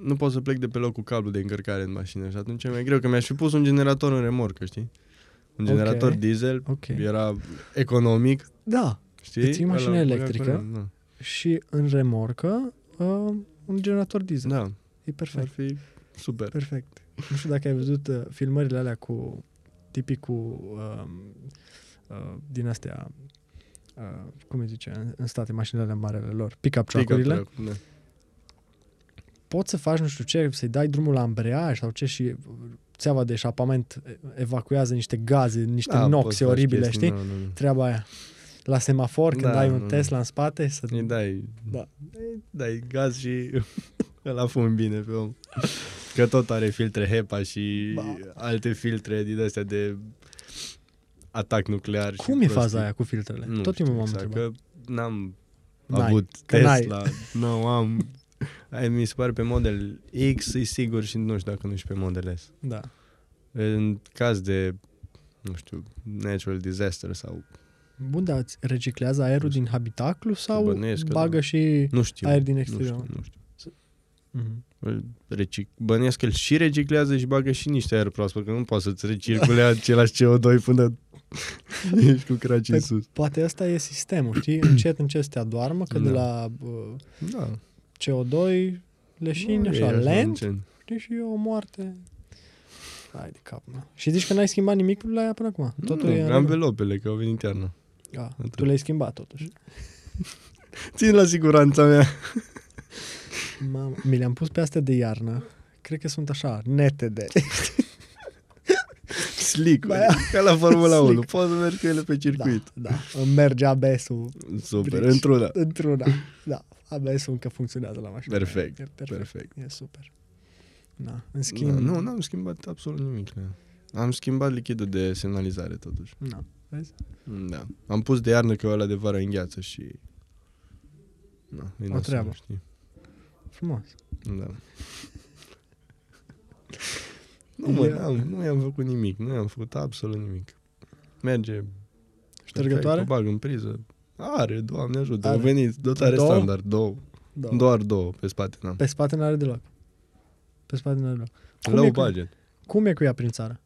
nu pot să plec de pe loc cu cablu de încărcare în mașină și atunci e mai greu, că mi-aș fi pus un generator în remorcă, știi? Un Ok. generator diesel, Ok. era economic, Da, știi? Îți iei mașină Ăla băga electrică? curent, da. și în remorcă uh, un generator diesel. Da, E ar perfect. fi super. Perfect. Nu știu dacă ai văzut uh, filmările alea cu tipii cu uh, uh, din astea uh, cum îi zice, în, în state, mașinile alea mari ale lor, pick-up truck-urile. Pick-up truck, Poți să faci nu știu ce, să-i dai drumul la ambreiaj sau ce și țeava de eșapament evacuează niște gaze, niște Da, da, poți noxe faci oribile, chestii, știi? Nu, nu, nu. Treaba aia. La semafor, când Da, ai nu, un nu. Tesla în spate, să... Îi dai, Da. îi dai gaz și îl fum bine pe om. Că tot are filtre HEPA și Ba. alte filtre din astea de atac nuclear. Cum și e prostii. faza aia cu filtrele? Nu Tot știu timpul m-am exact, întrebat. că n-am N-ai, avut că n-ai. Tesla, nu am. Ai, mi se pare pe model X, e sigur și nu știu dacă nu și pe model S. Da. În caz de, nu știu, natural disaster sau Bun, dar îți reciclează aerul din habitaclu sau Bănuiesc că bagă da. și... nu știu. Aer din nu exterior. știu, nu știu. Mhm. Îl Recic... Bănuiesc că îl și reciclează și bagă și niște aer proaspăt, că nu poate să-ți recircule același CO2 până ești cu craci în Păi, sus. Poate ăsta e sistemul, știi? Încet, încet să te adoarmă, că de Da. la uh, Da. CO2 leșini Nu e așa, așa lent, încet. știi? Și e o moarte. Hai de cap, mă. Și zici că n-ai schimbat nimic la ea până acum? Totul nu, e în am regulă? velopele, că au venit iarna. Da, Atât. tu le-ai schimbat totuși. Țin la siguranța mea. Mamă, mi le-am pus pe astea de iarnă. Cred că sunt așa, nete de... Slick, Da. ca la Formula 1. Slick. Poți să mergi cu ele pe Da, circuit. da. Îmi merge ABS-ul Super, Brici. într-una. într-una. Da, ABS-ul încă funcționează la mașină. Perfect, E perfect. perfect. E super. Da, în schimb... Da, nu, n-am schimbat absolut nimic. la ea. Am schimbat lichidul de semnalizare, totuși. Na, vezi? Da. Am pus de iarnă că ăla de vară îngheață și... Da, e nasol, treabă. Știi? Frumos. Da. Nu, mă, E- n-am, nu i-am făcut nimic. Nu i-am făcut absolut nimic. Merge. Ștergătoare? perfect, O bag în priză. Are, doamne ajută. Are. Au venit dotare Două? standard, două. Da. Doar două pe spate, n-am. Pe spate n-are deloc. Pe spate n-are deloc. Cum Low e, cu, budget. cum e cu ea prin țară?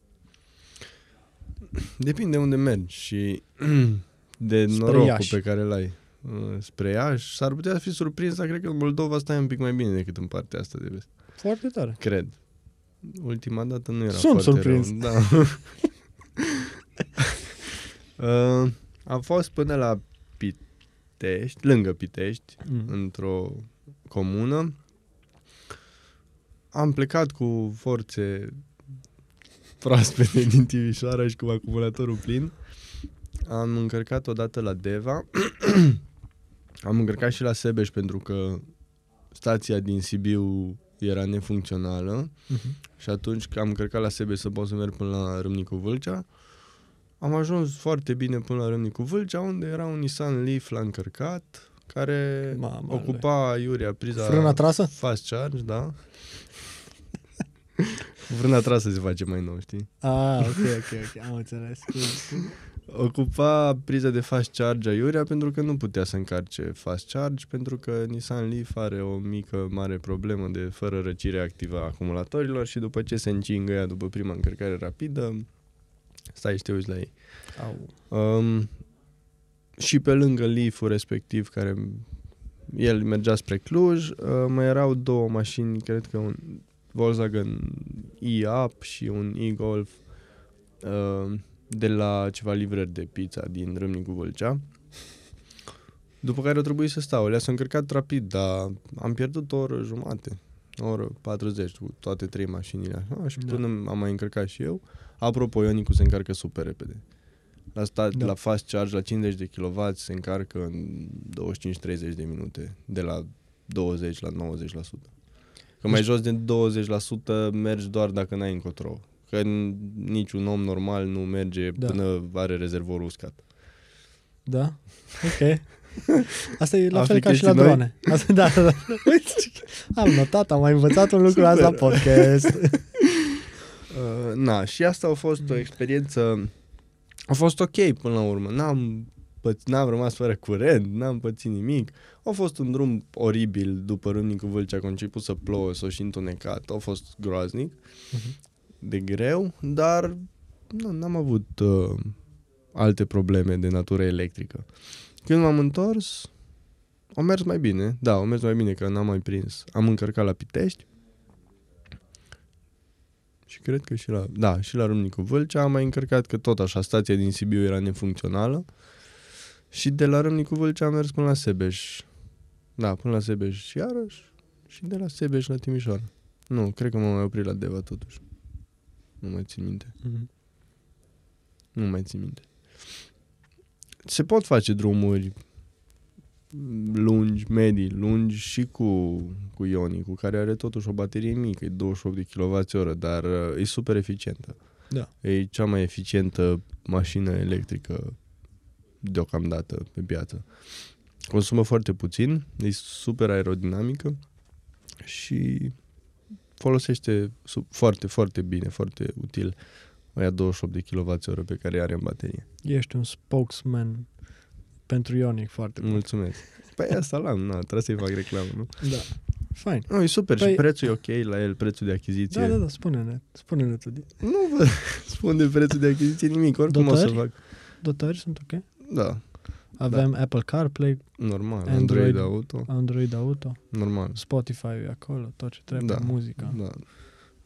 Depinde unde mergi și de Spre norocul Iași. pe care îl ai. Uh, Spre Iași, s-ar putea fi surprins, dar cred că în Moldova stai un pic mai bine decât în partea asta de vest. Foarte tare. Cred. Ultima dată nu era Sunt foarte surprins. rău. Da. uh, am fost până la Pitești, lângă Pitești, Mm. într-o comună. Am plecat cu forțe proaspete din Timișoara și cu acumulatorul plin. Am încărcat odată la Deva. Am încărcat și la Sebeș pentru că stația din Sibiu era nefuncțională Mhm. și atunci că am încărcat la Sebeș să pot să merg până la Râmnicu Vâlcea. Am ajuns foarte bine până la Râmnicu Vâlcea, unde era un Nissan Leaf la încărcat, care Mamă, ocupa iurea priza Frâna trasă? fast charge, da. Frâna trasă se face mai nou, știi? Ah, ok, ok, ok. Am înțeles. Ocupa priza de fast charge a iurea pentru că nu putea să încarce fast charge, pentru că Nissan Leaf are o mică, mare problemă de fără răcire activă a acumulatorilor și după ce se încingă ea după prima încărcare rapidă, stai și te uiți la ei. Au. Um, și pe lângă Leaf-ul respectiv, care el mergea spre Cluj, uh, mai erau două mașini, cred că un Volkswagen e-Up și un e-Golf uh, de la ceva livrări de pizza din Râmnicu Vâlcea. După care au trebuit să stau. Le-a s-a încărcat rapid, dar am pierdut o oră jumate. O oră 40 cu toate trei mașinile așa și Da. până am mai încărcat și eu. Apropo, Ionicu se încarcă super repede. La, stat, Da. da. la fast charge, la 50 de kW, se încarcă în 25-30 de minute, de la 20 la 90%. Că mai jos de 20% mergi doar dacă n-ai încotro. Că n- niciun om normal nu merge Da. da. până are rezervorul uscat. Da? Ok. Asta e la Afli fel ca și la chestii noi? drone. Asta, da, da, da. Uite, am notat, am mai învățat un lucru Super. azi la podcast. Uh, na, și asta a fost o experiență... A fost ok până la urmă. N-am, păț- n-am rămas fără curent, n-am pățit nimic. A fost un drum oribil după Râmnicu Vâlcea, că a început să plouă, s-a și întunecat. A fost groaznic, Mhm. De greu, dar nu, n-am avut uh, alte probleme de natură electrică. Când m-am întors, O mers mai bine, da, o mers mai bine, că n-am mai prins. Am încărcat la Pitești și cred că și la, da, și la Râmnicu Vâlcea am mai încărcat, că tot așa, stația din Sibiu era nefuncțională și de la Râmnicu Vâlcea am mers până la Sebeș. Da, până la Sebeș și iarăși și de la Sebeș la Timișoara. Nu, cred că m-am mai oprit la Deva totuși. Nu mai țin minte. Mhm. Nu mai țin minte. Se pot face drumuri lungi, medii, lungi și cu, cu Ioni, cu care are totuși o baterie mică, e 28 de kWh, dar uh, e super eficientă. Da. E cea mai eficientă mașină electrică deocamdată pe piață. Consumă foarte puțin, e super aerodinamică și folosește sub, foarte, foarte bine, foarte util aia 28 de kWh pe care are în baterie. Ești un spokesman pentru Ionic foarte bun. Mulțumesc. Păi asta l-am, na, trebuie să-i fac reclamă, nu? Da. Fain. Nu, e super Păi- și prețul e ok la el, prețul de achiziție. Da, da, da, spune-ne. Spune-ne tu. Nu vă spun de prețul de achiziție nimic, oricum o Dotări? să fac. Dotări sunt ok? Da, Avem Apple CarPlay, normal, Android. Android, Auto, Android Auto, normal. Spotify e acolo, tot ce trebuie, Da, muzica. Da.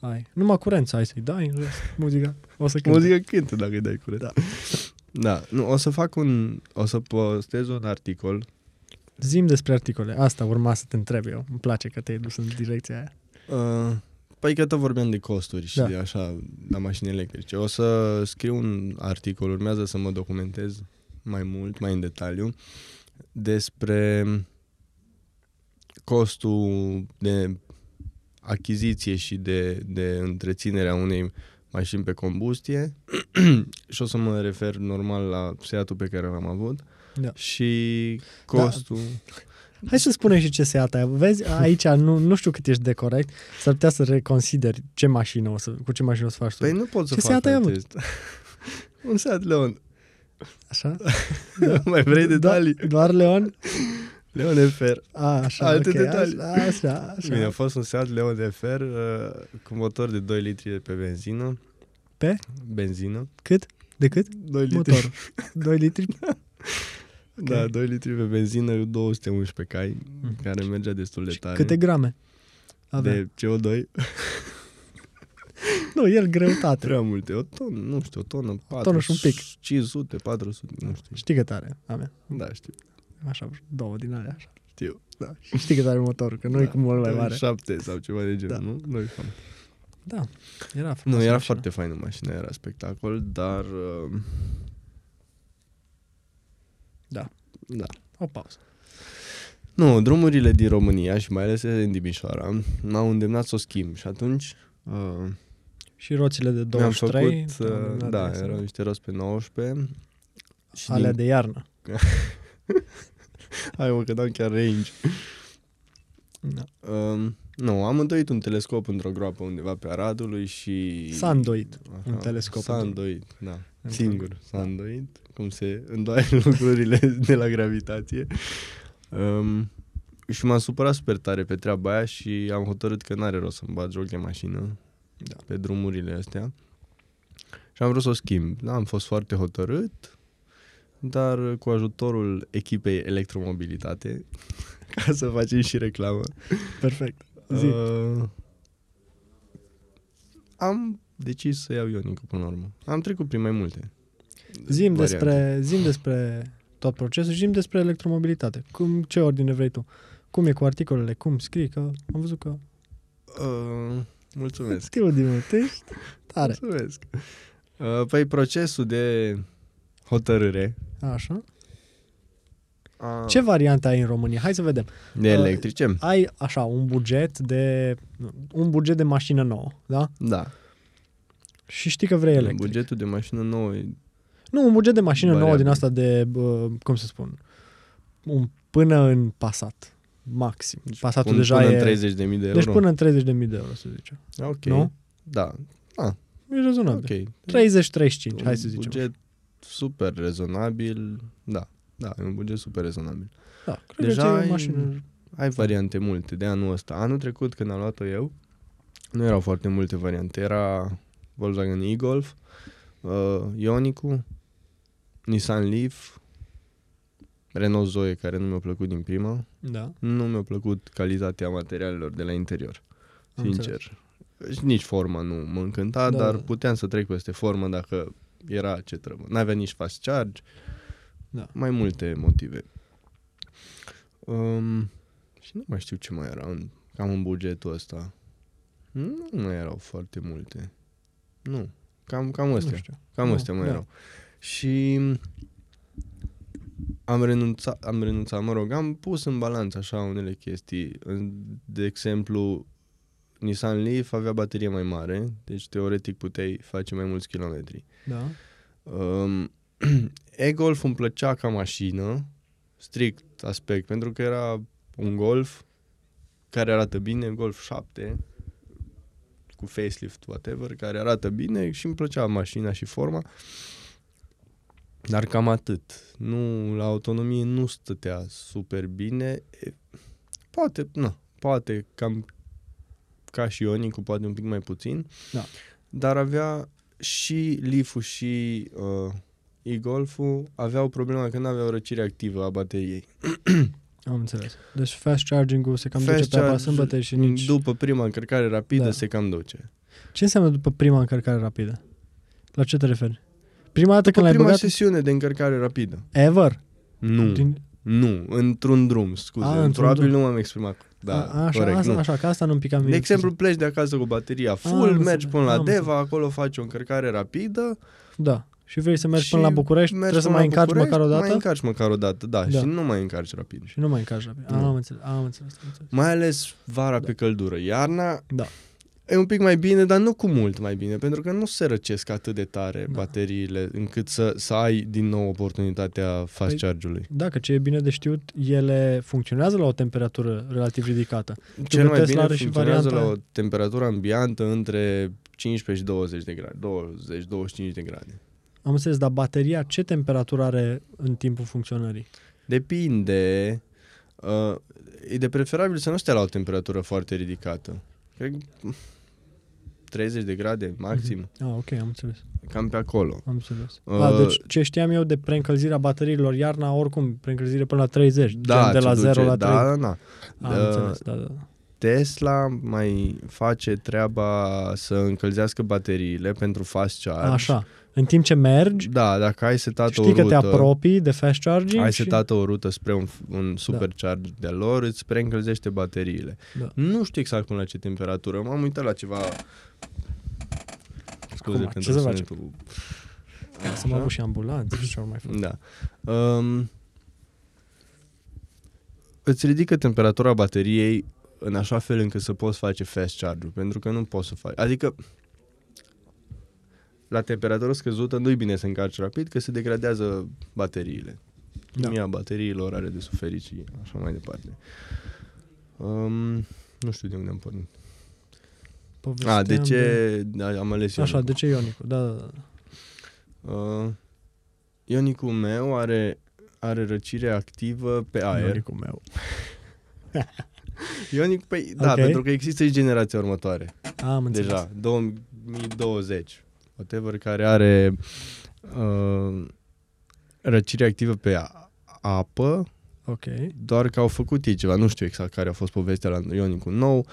Ai. Numai curent să ai să-i dai în rest. Muzica. O să cânte. Muzica cântă dacă îi dai curent. Da. Da, nu, o să fac un, o să postez un articol Zim despre articole. Asta urma să te întreb eu. Îmi place că te-ai dus în direcția aia. Uh, păi că tot vorbeam de costuri și Da. de așa, la mașini electrice. O să scriu un articol, urmează să mă documentez mai mult, mai în detaliu, despre costul de achiziție și de, de întreținere a unei mașini pe combustie și o să mă refer normal la Seatul pe care l-am avut Da. și costul... Hai să spunem și ce Seat ai. Vezi, aici nu, nu știu cât ești de corect. S-ar putea să reconsideri ce mașină o să, cu ce mașină o să faci tu. Păi nu pot să Ce fac Seat ai avut? acest. Un Seat Leon. Așa? Mai vrei detalii? Do- doar Leon? Leon FR. A, așa, Alte ok, detalii. Așa, așa, așa. Bine, a fost un Seat Leon FR uh, cu motor de 2 litri pe benzină. Pe? Benzină. Cât? De cât? 2 litri. Motor. 2 litri? Da, 2 litri pe benzină, 211 cai, Mhm. care mergea destul de Și tare. câte grame? Avea. De CO2? Nu, el greutate. Prea multe. O tonă, nu știu, o tonă, 400, tonă și un pic. 500, 400, nu știu. Știi cât are a mea? Da, știu. Așa, două din alea, așa. Știu. Da. Și știi cât are motorul, că nu e Da, cu mult mai mare. 7 sau ceva de genul, Da. nu? Nu e fan. Da, era Nu, frumos. era mașina. foarte faină mașina, era spectacol, dar... Uh, Da. Da. O pauză. Nu, drumurile din România și mai ales din Timișoara m-au îndemnat să o schimb și atunci uh, Și roțile de mi-am 23. făcut, uh, da, erau niște roți pe 19 și Alea din, de iarnă. Hai mă, că dau chiar range. Da. Uh, nu, am îndoit un telescop într-o groapă undeva pe Aradului și... S-a îndoit Așa, un telescop S-a într-o- îndoit, da. într-o- Singur s-a da. îndoit, cum se îndoaie lucrurile de la gravitație. Um, și m-am supărat super tare pe treaba aia și am hotărât că n-are rost să-mi bat joc de mașină Da. pe drumurile astea. Și am vrut să o schimb. Da, am fost foarte hotărât, dar cu ajutorul echipei Electromobilitate, ca să facem și reclamă, Perfect. Zi. Uh, am decis să iau Ionicu până la urmă. Am trecut prin mai multe. Zim variante. despre, zim despre tot procesul și zim despre electromobilitate. Cum, ce ordine vrei tu? Cum e cu articolele? Cum scrii? Că am văzut că... Uh, mulțumesc. Știu din mult, ești tare. Mulțumesc. Uh, păi procesul de hotărâre Așa. a... Ce variante ai în România? Hai să vedem. de electrice? Ai așa un buget de un buget de mașină nouă, da? Da. Și știi că vrei electric. Bugetul de mașină nouă e Nu, un buget de mașină nouă Variabil. din asta de, bă, cum să spun, un până în Passat, maxim. Passatul până, deja până e... în 30.000 de euro. Deci până în 30.000 de euro, să zicem. Ok. Nu? Da. E rezonabil. Ok. 30-35, hai să Un zicem. buget super rezonabil. Da. Da, e un buget super rezonabil. Da, cred Deja că ți-e ai- o mașină... Ai variante multe de anul ăsta. Anul trecut, când am luat-o eu, nu erau foarte multe variante. Era Volkswagen e-Golf, uh, Ionicu, Nissan Leaf, Renault Zoe, care nu mi-a plăcut din prima. Da. Nu mi-a plăcut calitatea materialelor de la interior, Am sincer. Și nici forma nu mă încânta, Da, dar da. puteam să trec peste formă dacă era ce trebuie. N-avea nici fast charge, Da. mai multe motive. Um, și nu mai știu ce mai era în, cam în bugetul ăsta. Nu mai erau foarte multe. Nu. Cam, cam Nu astea. știu. Cam Da, astea mai da. erau. Și am renunțat, am renunțat, mă rog, am pus în balanță așa unele chestii. În- De exemplu, Nissan Leaf avea baterie mai mare, deci teoretic puteai face mai mulți kilometri. Da. Um, e-Golf îmi plăcea ca mașină, strict aspect, pentru că era un Golf care arată bine, Golf 7, cu facelift, whatever, care arată bine și îmi plăcea mașina și forma. Dar cam atât. Nu, la autonomie nu stătea super bine. E, Poate, nu, poate cam ca și Ionicu, poate un pic mai puțin. Da. Dar avea și Leaf-ul și uh, e-Golf-ul aveau problema că nu aveau răcire activă a bateriei. Am înțeles. Deci fast charging-ul se cam Fast duce pe apa charge, sâmbătă și nici... După prima încărcare rapidă Da. se cam duce. Ce înseamnă după prima încărcare rapidă? La ce te referi? Prima dată După când l-ai prima băgat? sesiune de încărcare rapidă. Ever? Nu, Din... nu, într-un drum, scuze. A, într-un Probabil drum. nu m-am exprimat. Da, a, așa, corect, asta, nu. așa, că asta nu-mi pica mie. De exemplu, pleci de acasă cu bateria full, am mergi înțeles, până la am Deva, acolo faci o încărcare rapidă Da. Și vrei să mergi și până la București, mergi trebuie să până mai la încarci București, măcar o dată? Mai încarci măcar o dată, da, Da. și nu mai încarci rapid. Și nu mai încarci rapid. Nu. Am înțeles, am înțeles. Am înțeles. Mai ales vara Da. pe căldură. Iarna Da. E un pic mai bine, dar nu cu mult mai bine, pentru că nu se răcesc atât de tare Da. bateriile încât să, să ai din nou oportunitatea fast Păi, charge-ului. Dacă ce e bine de știut, ele funcționează la o temperatură relativ ridicată. Cel mai Tesla bine are și funcționează varianta la o aia. temperatură ambiantă între 15 și 20 de grade, 20-25 de grade. Am înțeles, dar bateria ce temperatură are în timpul funcționării? Depinde. Uh, e de preferabil să nu stea la o temperatură foarte ridicată. Cred că 30 de grade maxim, Ah, ok, am înțeles. cam pe acolo. Am înțeles. Uh, Uh, deci ce știam eu de preîncălzirea bateriilor iarna, oricum, preîncălzire până la 30, Da, gen de la ce 0 duce, la 3. Da, da, da. Am Da. înțeles, da, da. Tesla mai face treaba să încălzească bateriile pentru fast charge. Așa. În timp ce mergi, Da, dacă ai setat o știi rută, că te apropii de fast charging ai și... setat o rută spre un, un supercharge de lor, îți preîncălzește bateriile. Da. Nu știu exact până la ce temperatură. M-am uitat la ceva... Scuze Acum, ce pentru să faci? sunetul. Să mă avut și ambulanță și ce au mai făcut. Da. Um, îți ridică temperatura bateriei în așa fel încât să poți face fast charge pentru că nu poți să faci. Adică la temperatură scăzută nu-i bine să încarci rapid, că se degradează bateriile. Da. Chimia bateriilor are de suferit și așa mai departe. Um, nu știu de unde am pornit. Povesteam A, de ce da, am ales Așa, Ionicu. de ce Ionicu? Da, da, da. Uh, Ionicul meu are, are răcire activă pe aer. Ionicul meu. Ionic, păi, da, Ok. pentru că există și generația următoare. Am înțeles. Deja, 2020. Whatever, care are uh, răcire activă pe a- apă, Ok. doar că au făcut ei ceva. Nu știu exact care a fost povestea la Ionicul nou.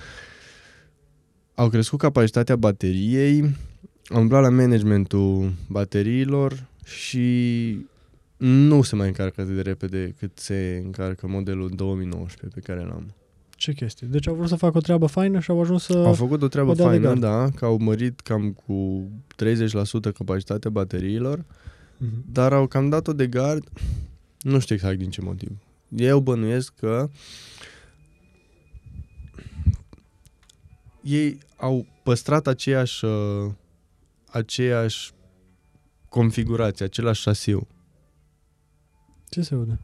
Au crescut capacitatea bateriei, au umblat la managementul bateriilor și nu se mai încarcă atât de repede cât se încarcă modelul 2019 pe care l-am. Ce chestie? Deci au vrut să facă o treabă faină și au ajuns să... Au făcut o treabă o dea de faină, gard. da, că au mărit cam cu 30% capacitatea bateriilor, Mhm. dar au cam dat-o de gard, nu știu exact din ce motiv. Eu bănuiesc că ei au păstrat aceeași, uh, aceeași configurație, același șasiu. Ce se aude?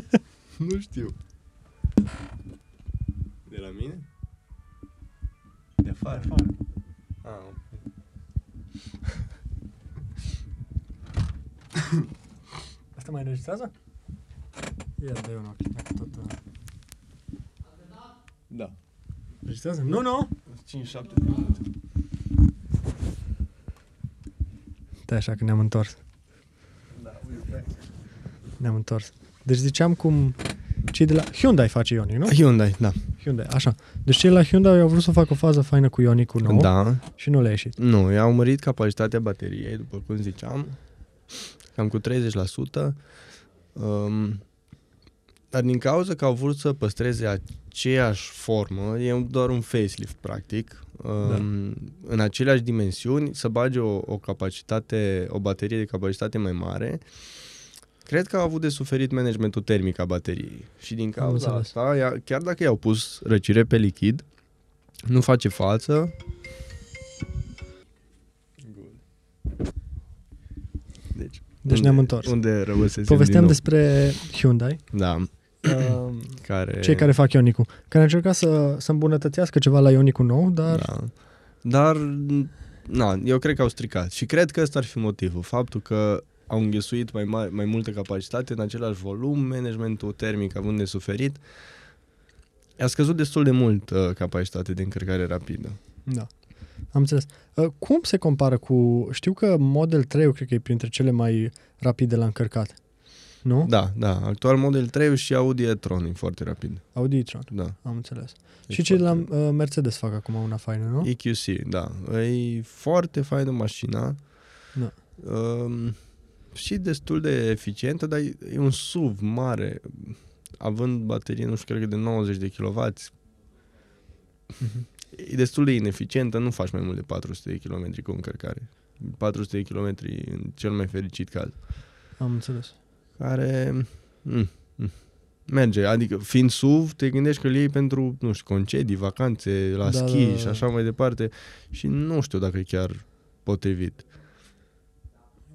Nu știu. De la mine? De afară. De afară. Ah, ok. Asta mai înregistrează? Ia, dă-i un ochi, dacă tot... Uh... Da. Înregistrează? Nu, nu! 5-7 minute. Stai așa că ne-am întors. Ne-am întors. Deci ziceam cum cei de la Hyundai face Ionic, nu? Hyundai, da. Hyundai, așa. Deci cei la Hyundai au vrut să facă o fază faină cu Ionicul nou Da. și nu le-a ieșit. Nu, i-au mărit capacitatea bateriei, după cum ziceam, cam cu 30%. Um, dar din cauza că au vrut să păstreze aceeași formă, e doar un facelift, practic, um, în aceleași dimensiuni, să bage o, o capacitate, o baterie de capacitate mai mare, Cred că au avut de suferit managementul termic a bateriei. Și din cauza înțeles. asta, ea- chiar dacă i-au pus răcire pe lichid, nu face față. Deci, Deci ne-am întors. Unde rămăsesem Povesteam din despre Hyundai, nou. Da, uh, care... cei care fac Ionicul, care a încercat să, să îmbunătățească ceva la Ionicul nou, dar Da. Dar, na, eu cred că au stricat. Și cred că ăsta ar fi motivul. Faptul că au înghesuit mai, mare, mai multă capacitate în același volum, managementul termic având de suferit, a scăzut destul de mult uh, capacitatea de încărcare rapidă. Da. Am înțeles. Uh, Cum se compară cu... Știu că Model 3 eu cred că e printre cele mai rapide la încărcat. Nu? Da, da. Actual Model 3 și Audi e-tron e foarte rapid. Audi e-tron. Da. Am înțeles. E și cei de la foarte- uh, Mercedes fac acum una faină, nu? EQC, da. E foarte faină mașina. Da. Um, și destul de eficientă, dar e e un SUV mare, având baterie, nu știu, cred că de 90 de kW. Mhm. E destul de ineficientă, nu faci mai mult de 400 de km cu încărcare. 400 de km în cel mai fericit caz. Am înțeles. Care mm, mm, merge, adică fiind SUV, te gândești că îl iei pentru, nu știu, concedii, vacanțe, la Da, da, da, schi da, și da. așa mai departe și nu știu dacă e chiar potrivit.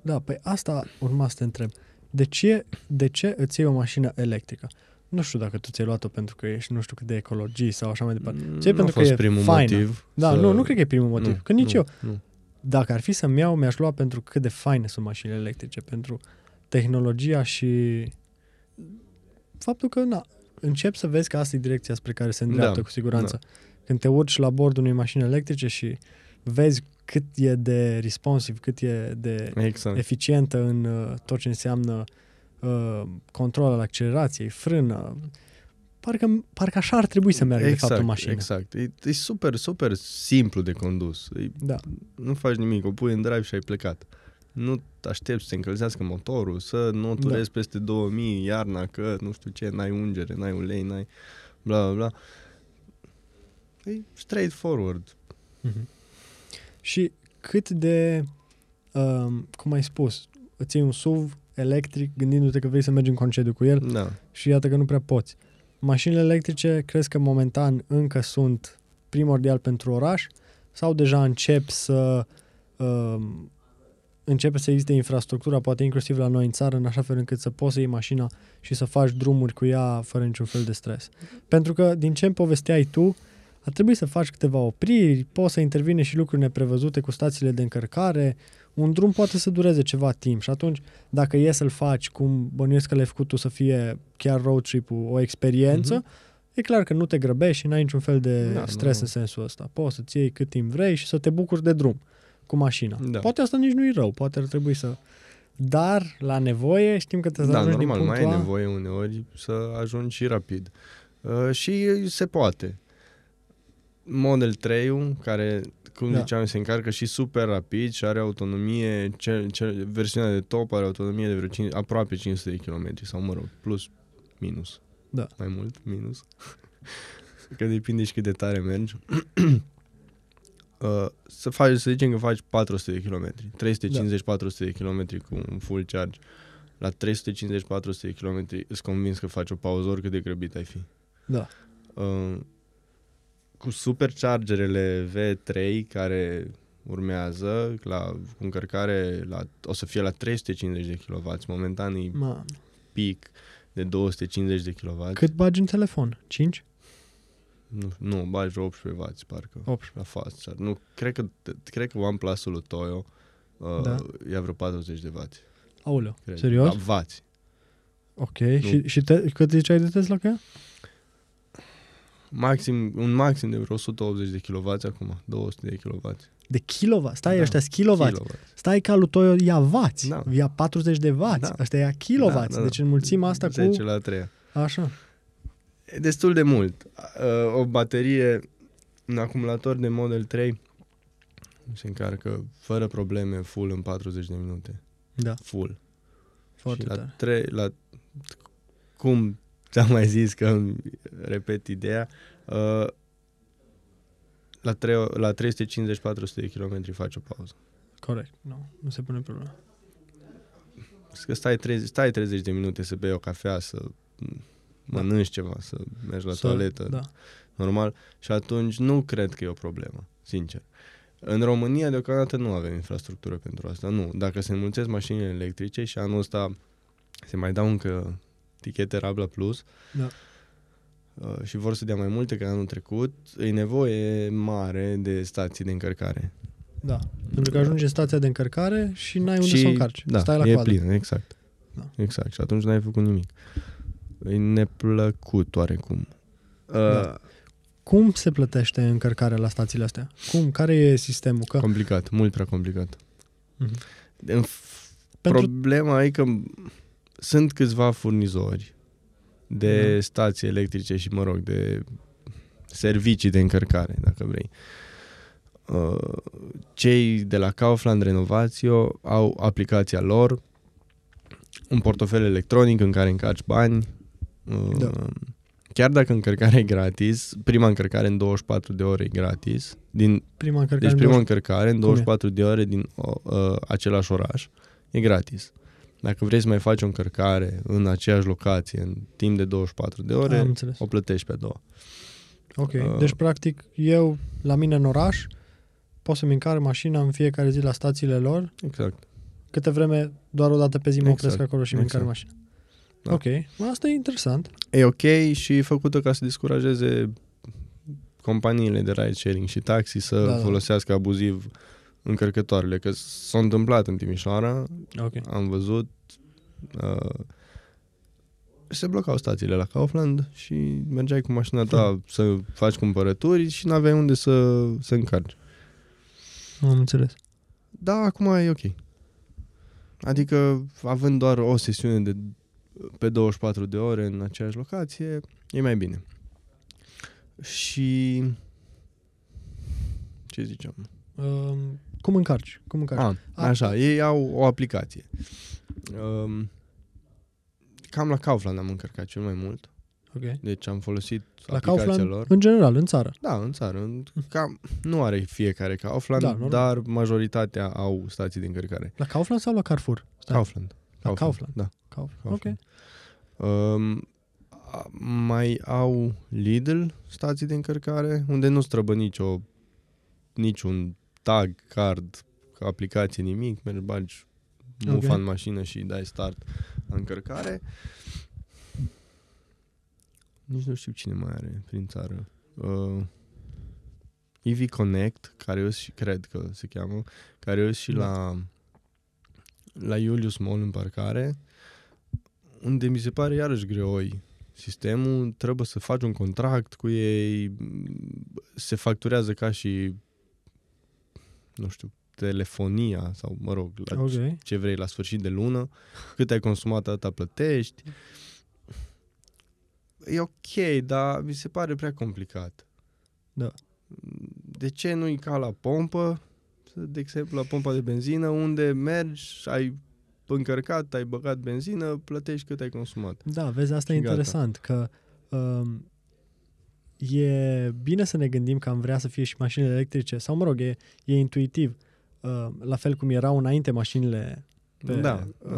Da, păi asta urma să te întreb. De ce, de ce îți iei o mașină electrică? Nu știu dacă tu ți-ai luat-o pentru că ești nu știu cât de ecologist sau așa mai departe. Mm, Ce nu pentru a fost că e primul faină. motiv. Da, să- nu, nu cred că e primul motiv. Nu, că nici nu, eu. Nu. Dacă ar fi să-mi iau, mi-aș lua pentru cât de faine sunt mașinile electrice, pentru tehnologia și faptul că, na, încep să vezi că asta e direcția spre care se îndreaptă Da, cu siguranță. Când te urci la bordul unei mașini electrice și vezi cât e de responsive, cât e de Exact. eficientă în uh, tot ce înseamnă uh, control al accelerației, frână, parcă, parcă așa ar trebui să meargă exact, de fapt o mașină. Exact. E, e super, super simplu de condus. E, Da, nu faci nimic, o pui în drive și ai plecat. Nu te aștepți să se încălzească motorul, să nu Da. turezi peste 2000 iarna, că nu știu ce, n-ai ungere, n-ai ulei, n-ai bla bla bla. E straightforward. Mhm. Și cât de, um, cum ai spus, îți iei un SUV electric gândindu-te că vrei să mergi în concediu cu el Da. și iată că nu prea poți. Mașinile electrice crezi că momentan încă sunt primordial pentru oraș sau deja încep să um, începe să existe infrastructura, poate inclusiv la noi în țară, în așa fel încât să poți să iei mașina și să faci drumuri cu ea fără niciun fel de stres. Pentru că, din ce îmi povesteai tu, ar trebui să faci câteva opriri, poți să intervine și lucruri neprevăzute cu stațiile de încărcare, un drum poate să dureze ceva timp și atunci, dacă e să-l faci, cum bănuiesc că l-ai făcut tu să fie chiar road trip-ul o experiență, mm-hmm. e clar că nu te grăbești și n-ai niciun fel de Da, da, stres nu. în sensul ăsta. Poți să-ți iei cât timp vrei și să te bucuri de drum cu mașina. Da. Poate asta nici nu e rău, poate ar trebui să... Dar, la nevoie, știm că trebuie să Da, ajungi normal, din mai punctul ai A. nevoie uneori să ajungi și rapid. Uh, și se poate. Model 3 care, cum Da. da. ziceam, se încarcă și super rapid și are autonomie, cel, cel, versiunea de top are autonomie de vreo 5, aproape 500 de km sau mă rog, plus, minus. Da. Mai mult, minus. că depinde și cât de tare mergi. Uh, să faci, să zicem că faci 400 de km, 350-400 de km cu un full charge. La 350-400 de km îți convins că faci o pauză oricât de grăbit ai fi. Da. Uh, cu superchargerele V3 care urmează, la, cu încărcare la, o să fie la 350 de kW, momentan e Ma, pic de 250 de kW. cât bagi în telefon? 5? Nu, nu bagi 18 W, parcă. 8. La fast charge. Nu, cred că, cred că OnePlus-ul lui Toyo uh, Da. ia vreo 40 de W. Aoleu, Cred. serios? La vați. Ok, și, și te, cât ziceai de Tesla că e? Maxim, un maxim de vreo 180 de kW acum, 200 de kW. De kilowatt. Stai, Da. ăștia sunt kilowatt. Kilowatt. Stai ca lui Toyo ia vați. Da. Ia 40 de vați. Da. Ăsta ia kilowatt. Da, da, da. Deci înmulțim asta 10 cu... la 3. Așa. E destul de mult. Uh, O baterie, un acumulator de Model 3 se încarcă fără probleme full în 40 de minute. Da, Full. foarte și la tare. 3, la cum ți-am mai zis că îmi repet ideea, uh, la, 3, la 350-400 de km faci o pauză. Corect. Nu, nu se pune problema. Că stai 30, stai 30 de minute să bei o cafea, să mănânci ceva, să mergi la Să- toaletă, Da. normal, și atunci nu cred că e o problemă, sincer. În România, deocamdată, nu avem infrastructură pentru asta, nu. Dacă se înmulțesc mașinile electrice și anul ăsta se mai dau încă tichete Rabla Plus Da. uh, și vor să dea mai multe ca anul trecut, e nevoie mare de stații de încărcare. Da. Pentru că ajungi în stația de încărcare și n-ai unde și, să o încarci. Da, Stai la e coadă. plin, exact. Da. Exact. Și atunci n-ai făcut nimic. E neplăcut oarecum. Uh, Da. Cum se plătește încărcarea la stațiile astea? Cum? Care e sistemul? Că Complicat, mult prea complicat. Mhm. În f- pentru... Problema e că sunt câțiva furnizori de Da. stații electrice și, mă rog, de servicii de încărcare, dacă vrei. Uh, Cei de la Kaufland Renovatio au aplicația lor, un portofel electronic în care încarci bani. Uh, Da. Chiar dacă încărcarea e gratis, prima încărcare în 24 de ore e gratis, din Prima încărcare deci în prima 20 încărcare în Cum e? 24 de ore din uh, același oraș e gratis. Dacă vrei să mai faci o încărcare în aceeași locație în timp de 24 de ore, Am înțeles. o plătești pe a doua. Ok. Uh, Deci, practic, eu, la mine în oraș, pot să-mi încar mașina în fiecare zi la stațiile lor, Exact. câte vreme, doar o dată pe zi mă Exact. opresc acolo și mi încar Exact. mașina. Da. Ok. Asta e interesant. E ok și e făcută ca să descurajeze companiile de ride sharing și taxi să Da, da, da. folosească abuziv încărcătoarele, că s-a întâmplat în Timișoara, Ok. am văzut uh, se blocau stațiile la Kaufland și mergeai cu mașina ta să faci cumpărături și n-aveai unde să, să încarci. Am înțeles. Da, acum e ok. Adică, având doar o sesiune de pe 24 de ore în aceeași locație, e mai bine. Și... Ce ziceam? Um, cum încarci? Cum încarci? A, așa, ei au o aplicație. Um, cam la Kaufland am încărcat cel mai mult. Ok. Deci am folosit La aplicația Kaufland, lor. în general, în țară. Da, în țară. În, cam, nu are fiecare Kaufland, Da, da, normal. dar majoritatea au stații de încărcare. La Kaufland sau la Carrefour? Stai. Kaufland. La Kaufland. Da. Kaufland. Ok. Kaufland. Um, a- mai au Lidl stații de încărcare unde nu străbă nicio, niciun tag, card, aplicație, nimic. Mergi, bagi mufa Ok. în mașină și dai start la încărcare. Nici nu știu cine mai are prin țară. Uh, EV Connect, care eu și cred că se cheamă, care eu și Da. la la Julius Mall în parcare, unde mi se pare iarăși greoi sistemul, trebuie să faci un contract cu ei, se facturează ca și nu știu, telefonia sau, mă rog, la Ok. ce- ce vrei la sfârșit de lună, cât ai consumat, atâta plătești. E ok, dar mi se pare prea complicat. Da. De ce nu-i ca la pompă, de exemplu la pompa de benzină, unde mergi, ai încărcat, ai băgat benzină, plătești cât ai consumat. Da, vezi, asta e Și gata. interesant, că um, e bine să ne gândim că am vrea să fie și mașinile electrice, sau mă rog, e, e intuitiv, uh, la fel cum erau înainte mașinile pe, da. uh,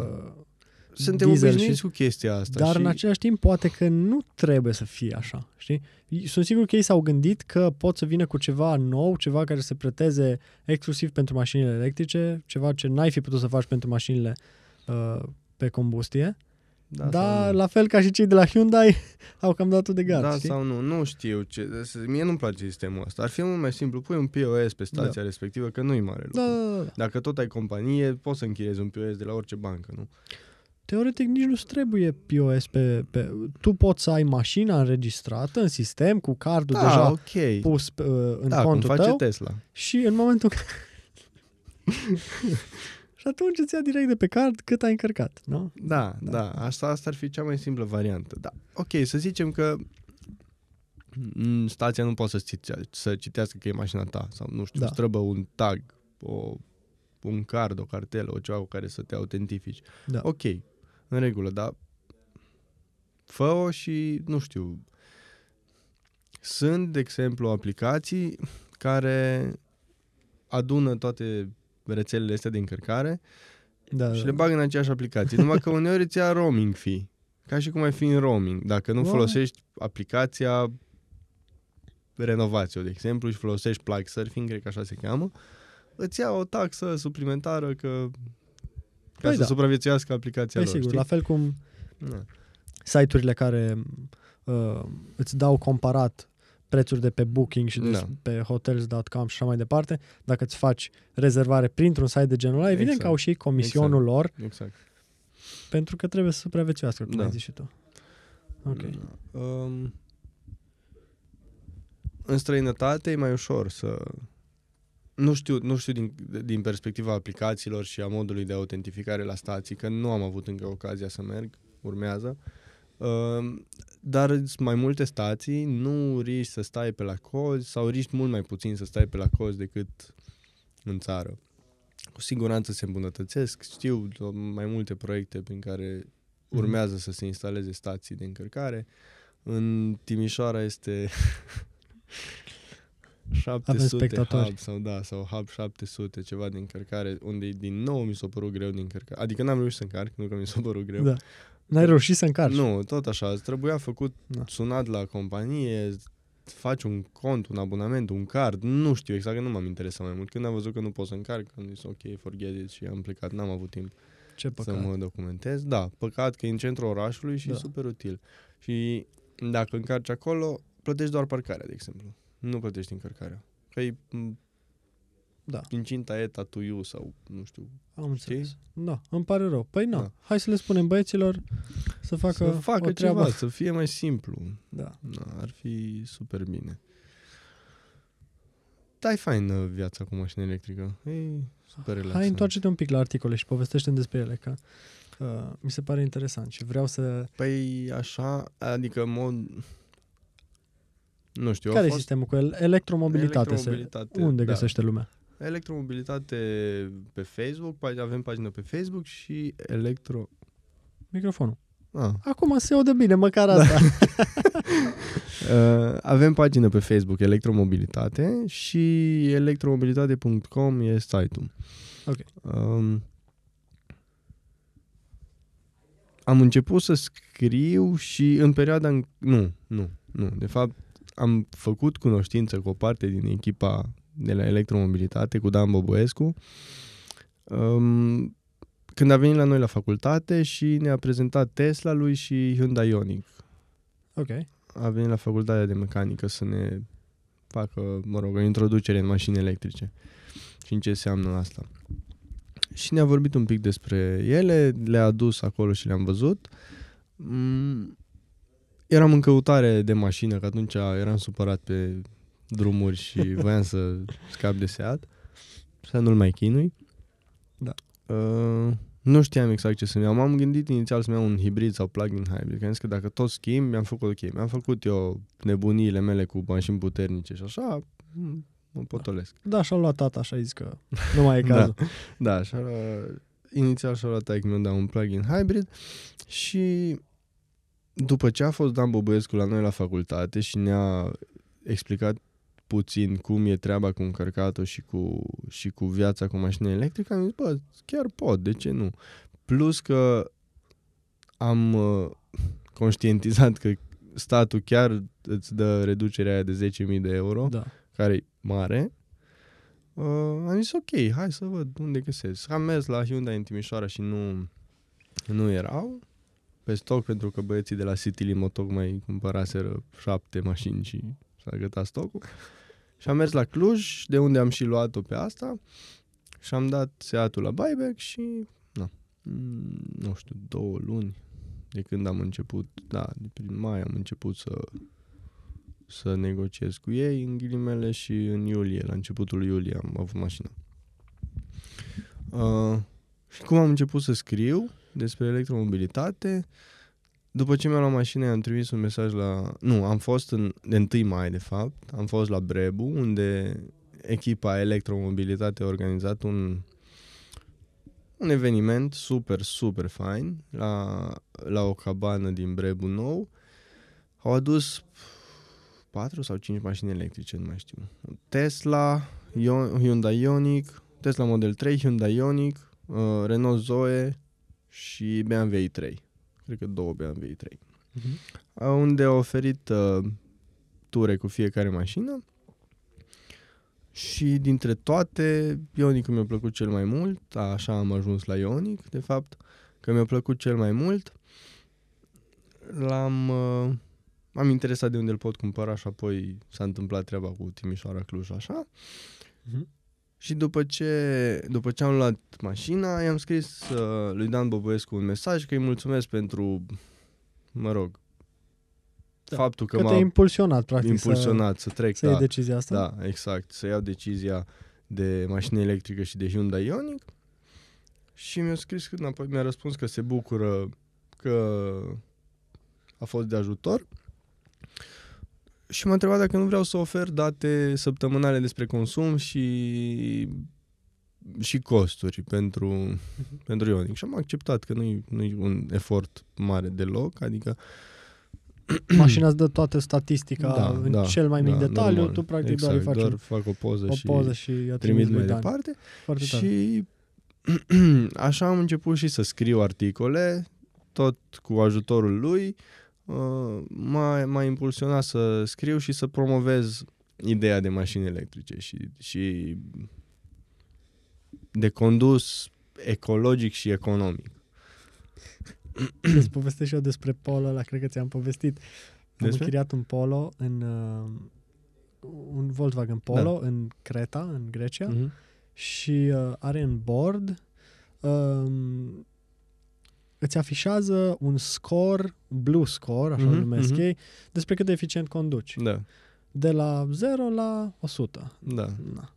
Suntem diesel obișnuiți și- cu chestia asta. dar și... în același timp poate că nu trebuie să fie așa, știi? Sunt sigur că ei s-au gândit că pot să vină cu ceva nou, ceva care să preteze exclusiv pentru mașinile electrice, ceva ce n-ai fi putut să faci pentru mașinile uh, pe combustie, da, dar sau nu. la fel ca și cei de la Hyundai au cam dat de gard, da știi? sau nu, nu știu. Ce, mie nu-mi place sistemul ăsta. Ar fi mult mai simplu, pui un POS pe stația respectivă, că nu-i mare lucru. Da, da, da, da. Dacă tot ai companie, poți să închiriezi un POS de la orice bancă, nu? teoretic nici nu trebuie POS pe, pe... Tu poți să ai mașina înregistrată în sistem cu cardul Da, deja ok. pus uh, în da, cum contul face tău Tesla. și în momentul în Și atunci îți ia direct de pe card cât ai încărcat, nu? Da, Da. da, da. Asta, asta ar fi cea mai simplă variantă. Da. Ok, să zicem că mm, stația nu poate să, citea, să citească că e mașina ta sau, nu știu, Da. da. străbă un tag, o, un card, o cartelă, o ceva cu care să te autentifici. Da. Ok, în regulă, dar fă-o și, nu știu, sunt, de exemplu, aplicații care adună toate rețelele astea de încărcare Da, și da. le bag în aceeași aplicație. Numai că uneori îți ia roaming fee. Ca și cum ai fi în roaming. Dacă nu Wow. folosești aplicația renovație, de exemplu, și folosești plug surfing, cred că așa se cheamă, îți ia o taxă suplimentară că ca Păi să da. supraviețuiască aplicația Păi lor, sigur, știi? la fel cum Da. site-urile care uh, îți dau comparat prețuri de pe Booking și de Da. pe hotels.com și așa mai departe, dacă îți faci rezervare printr-un site de genul ăla, evident Exact. că au și ei comisionul lor, Exact. pentru că trebuie să supraviețuiască, cum Da. ai zis și tu. Ok. Da. Um, în străinătate e mai ușor să... Nu știu, nu știu din, din perspectiva aplicațiilor și a modului de autentificare la stații, că nu am avut încă ocazia să merg, urmează. Um, dar sunt mai multe stații, nu riști să stai pe la cozi sau riști mult mai puțin să stai pe la cozi decât în țară. Cu siguranță se îmbunătățesc. Știu mai multe proiecte prin care urmează să se instaleze stații de încărcare. În Timișoara este 700 spectatori. hub sau da, sau hub 700, ceva de încărcare, unde din nou mi s-a părut greu de încărcat. Adică n-am reușit să încarc, nu că mi s-a părut greu. Da. N-ai reușit să încarci. Nu, tot așa, îți trebuia făcut, Da. sunat la companie, faci un cont, un abonament, un card, nu știu exact, că nu m-am interesat mai mult. Când am văzut că nu pot să încarc, am zis ok, forget it și am plecat, n-am avut timp Ce păcat. să mă documentez. Da, păcat că e în centrul orașului și Da. da. e super util. Și dacă încarci acolo, plătești doar parcarea, de exemplu. Nu plătești încărcarea. Că e m, Da. incinta eta tu you sau nu știu. Am înțeles. Da, îmi pare rău. Păi nu, Da. hai să le spunem băieților să facă, să facă o treabă. ceva, să fie mai simplu. Da. Da, ar fi super bine. Da, e fain uh, viața cu mașină electrică. E super relaxant. Hai, întoarce-te un pic la articole și povestește despre ele, că uh, mi se pare interesant și vreau să... Păi așa, adică în mod... Nu știu, Care a e fost sistemul cu el? Electromobilitate. electromobilitate. Se... Unde da. găsește lumea? Electromobilitate pe Facebook, pag- avem pagină pe Facebook și electro... Microfonul. Ah. Acum se aude bine, măcar asta. Uh, avem pagină pe Facebook Electromobilitate și electromobilitate.com e site-ul. Ok. Um, am început să scriu și în perioada... În... Nu, nu, nu. De fapt, am făcut cunoștință cu o parte din echipa de la Electromobilitate, cu Dan Boboescu, um, când a venit la noi la facultate și ne-a prezentat Tesla lui și Hyundai Ioniq. ok. A venit la facultatea de mecanică să ne facă, mă rog, o introducere în mașini electrice și în ce înseamnă asta. Și ne-a vorbit un pic despre ele, le-a adus acolo și le-am văzut. Mm, eram în căutare de mașină, că atunci eram supărat pe drumuri și voiam să scap de Seat. Să nu-l mai chinui. Da. Uh, nu știam exact ce să-mi iau. M-am gândit inițial să-mi iau un hibrid sau plug-in hybrid. Că am zis că dacă tot schimb, mi-am făcut ok. Mi-am făcut eu nebuniile mele cu mașini puternice și așa, mm, mă potolesc. Da, și-a luat tata și a zis că nu mai e Da. cazul. Da, așa, inițial și-a luat taică mi-a dat un plug-in hybrid și după ce a fost Dan Bobăescu la noi la facultate și ne-a explicat puțin cum e treaba cu încărcatul și cu, și cu viața cu mașină electrică, am zis, bă, chiar pot, de ce nu? Plus că am uh, conștientizat că statul chiar îți dă reducerea aia de 10.000 de euro Da. care e mare, uh, am zis ok, hai să văd unde găsesc. Am mers la Hyundai în Timișoara și nu, nu erau pe stoc pentru că băieții de la City Limo tocmai cumpăraseră șapte mașini și s-a gătat stocul. Și am mers la Cluj, de unde am și luat-o pe asta și am dat seatul la buyback și na, mm, nu știu, două luni de când am început, da, de prin mai am început să să negociez cu ei în ghilimele și în iulie, la începutul iulie am avut mașina. Uh, și cum am început să scriu despre electromobilitate, după ce mi-am luat mașina, am trimis un mesaj la... Nu, am fost în, de 1 mai, de fapt, am fost la Brebu, unde echipa Electromobilitate a organizat un, un eveniment super, super fain la, la o cabană din Brebu nou. Au adus patru sau cinci mașini electrice, nu mai știu. Tesla, Hyundai Ioniq, Tesla Model 3, Hyundai Ioniq, uh, Renault Zoe și BMW i3. Cred că două BMW i3. Uh-huh. Uh, unde au oferit uh, ture cu fiecare mașină și dintre toate, Ionic mi-a plăcut cel mai mult, așa am ajuns la Ionic, de fapt, că mi-a plăcut cel mai mult. L-am uh, m-am interesat de unde îl pot cumpăra și apoi s-a întâmplat treaba cu Timișoara Cluj așa. Mhm. Și după ce, după ce am luat mașina, i-am scris uh, lui Dan Bobăescu un mesaj că îi mulțumesc pentru, mă rog, Da, faptul că, Că m-a te-ai impulsionat, practic, impulsionat să, trec. să, să iei da, decizia asta. da, exact, să iau decizia de mașină electrică și de Hyundai Ioniq. Și mi-a scris, că- înapoi, mi-a răspuns că se bucură că a fost de ajutor. Și m-a întrebat dacă nu vreau să ofer date săptămânale despre consum și și costuri pentru, pentru Ionic. Și am acceptat că nu-i, nu-i un efort mare deloc, adică Mașina îți dă toată statistica Da, în da, cel mai mic da, detaliu, normal. tu practic exact, doar îi faci doar un- fac o poză o și poză și i-a trimit trimis mai lui Dan. departe. Foarte tare. Și așa am început și să scriu articole, tot cu ajutorul lui. Uh, M-a, m-a impulsionat să scriu și să promovez ideea de mașini electrice și, și de condus ecologic și economic. Îți povestesc și eu despre polo ăla, cred că ți-am povestit. Am Despre? închiriat un polo în uh, un Volkswagen Polo în Creta, în Grecia Mhm. și uh, are în bord um, îți afișează un score, blue score, așa Mhm, mm-hmm, numesc mhm. ei, despre cât de eficient conduci. Da, De la 0 la 100. da. Na.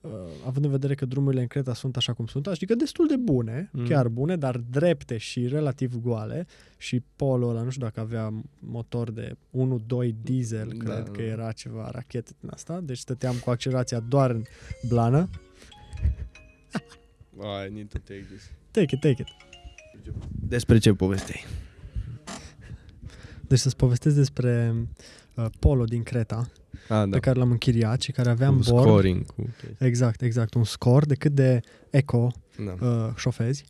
Uh, având în vedere că drumurile în Creta sunt așa cum sunt, adică destul de bune, Mm. mm. chiar bune, dar drepte și relativ goale și Polo ăla, nu știu dacă avea motor de 1-2 diesel, Da, cred da. că era ceva rachetă din asta, deci stăteam cu accelerația doar în blană. I need to take this. Take it, take it. Despre ce povestei? Deci să-ți povestesc despre uh, Polo din Creta, Ah, da. da. pe care l-am închiriat și care avea în cu bord, scoring. Cu... exact, exact, un scor de cât de eco Da. uh, șofezi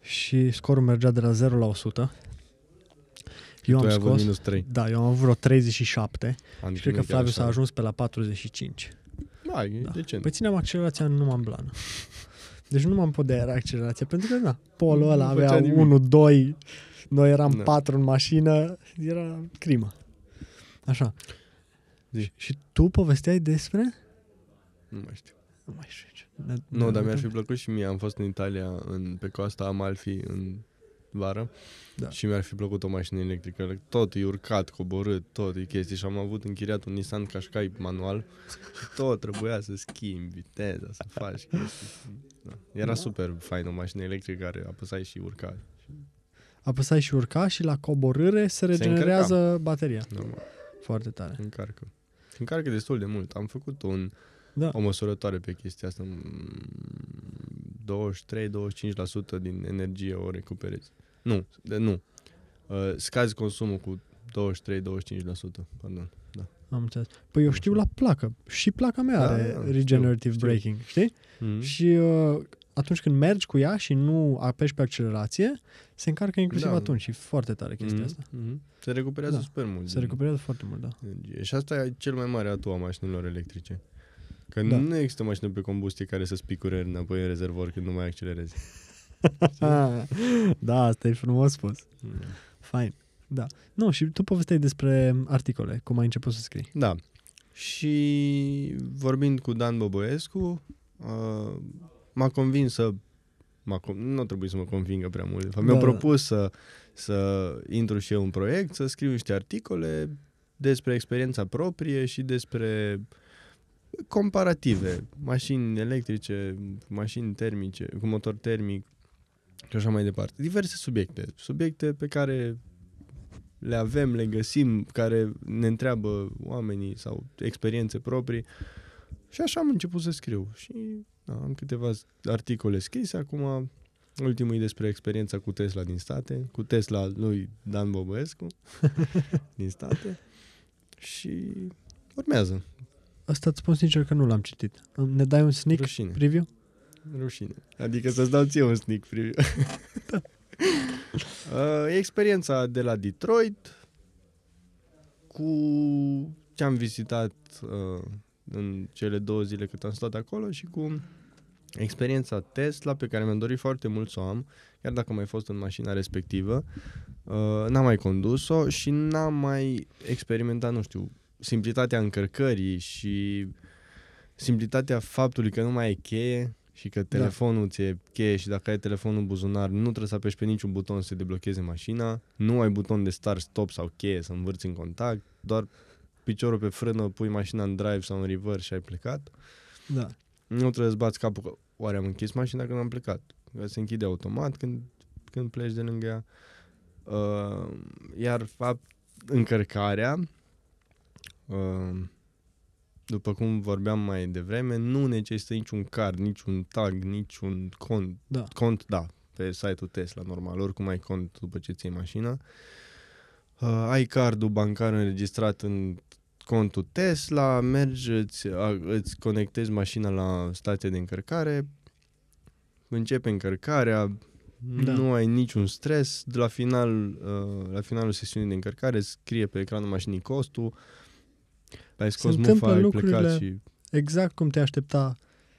și scorul mergea de la 0 la 100. Eu tu am ai avut scos, minus 3. da, eu am avut vreo 37 Am și cred că Flavius a ajuns pe la 45. Da, e Da. decent. Păi țineam accelerația numai în blană. Deci nu m-am putut era accelerația, pentru că, da, Polo Nu ăla făcea avea nimic. 1, 2, noi eram Da. 4 în mașină, era crimă. Așa. Zi. Și tu povesteai despre? Nu mai știu. Nu mai știu ce. Ne- Nu, ne- dar mi-ar fi plăcut și mie. Am fost în Italia, în, pe coasta Amalfi, în vară. Da. Și mi-ar fi plăcut o mașină electrică. Tot e urcat, coborât, tot e chestii. Și am avut închiriat un Nissan Qashqai manual și tot trebuia să schimbi viteza, să faci chestii. Da. Era Da. super fain o mașină electrică care apăsai și urca. Apăsai și urca și la coborâre se regenerează bateria. Normal, Foarte tare. încarcă. Încarcă destul de mult. Am făcut un, Da. o măsurătoare pe chestia asta. Mm, 23-25% din energie o recuperezi. Nu, de, nu. Uh, scazi consumul cu 23-25%. Pardon. Da. Am înțeles. Păi eu știu la placă. Și placa mea Da, are da, știu, regenerative știu. braking, știi? Mm-hmm. Și uh, atunci când mergi cu ea și nu apeși pe accelerație, se încarcă inclusiv Da. atunci. Și foarte tare chestia asta. Mm-hmm. Se recuperează Da. super mult. Se din recuperează foarte mult, da. energie. Și asta e cel mai mare atu a mașinilor electrice. Că Da. nu există mașină pe combustie care să spicure înapoi în rezervor când nu mai accelerezi. da, asta e frumos spus. Mm. Fain. Da. Nu, și tu povesteai despre articole, cum ai început să scrii. Da. Și vorbind cu Dan Băbăescu, uh, m-a convins să m-a, con- nu trebuie să mă convingă prea mult. De fapt, Da, mi-au da. propus să, să intru și eu în proiect, să scriu niște articole despre experiența proprie și despre comparative, mașini electrice, mașini termice, cu motor termic și așa mai departe. Diverse subiecte. Subiecte pe care le avem, le găsim, care ne întreabă oamenii sau experiențe proprii. Și așa am început să scriu. Și da, am câteva articole scrise. Acum, ultimul e despre experiența cu Tesla din state, cu Tesla lui Dan Bobescu din state. Și urmează. Asta îți spun sincer că nu l-am citit. Ne dai un sneak Rușine. preview? Rușine. Adică să-ți dau ție un sneak preview. uh, experiența de la Detroit cu ce am vizitat uh, în cele două zile cât am stat acolo și cu experiența Tesla pe care mi-am dorit foarte mult să o am, chiar dacă am mai fost în mașina respectivă. Uh, n-am mai condus-o și n-am mai experimentat, nu știu, simplitatea încărcării și simplitatea faptului că nu mai e cheie și că telefonul ți-e cheie și dacă ai telefonul în buzunar nu trebuie să apeși pe niciun buton să se deblocheze mașina, nu ai buton de start, stop sau cheie să învârți în contact, doar piciorul pe frână, pui mașina în drive sau în reverse și ai plecat. Da. Nu trebuie să bați capul că oare am închis mașina când am plecat. Că se închide automat când, când pleci de lângă ea. Uh, iar fapt, încărcarea, uh, după cum vorbeam mai devreme, nu necesită niciun card, niciun tag, niciun cont. Da. Cont, da, pe site-ul Tesla, normal, oricum ai cont după ce ții mașina. Uh, ai cardul bancar înregistrat în contul Tesla, mergi, îți, a, îți conectezi mașina la stația de încărcare, începe încărcarea, Da. da. nu ai niciun stres, de la, final, uh, la finalul sesiunii de încărcare scrie pe ecranul mașinii costul, ai scos întâmplă mufa, ai lucrurile plecat și... Exact cum te aștepta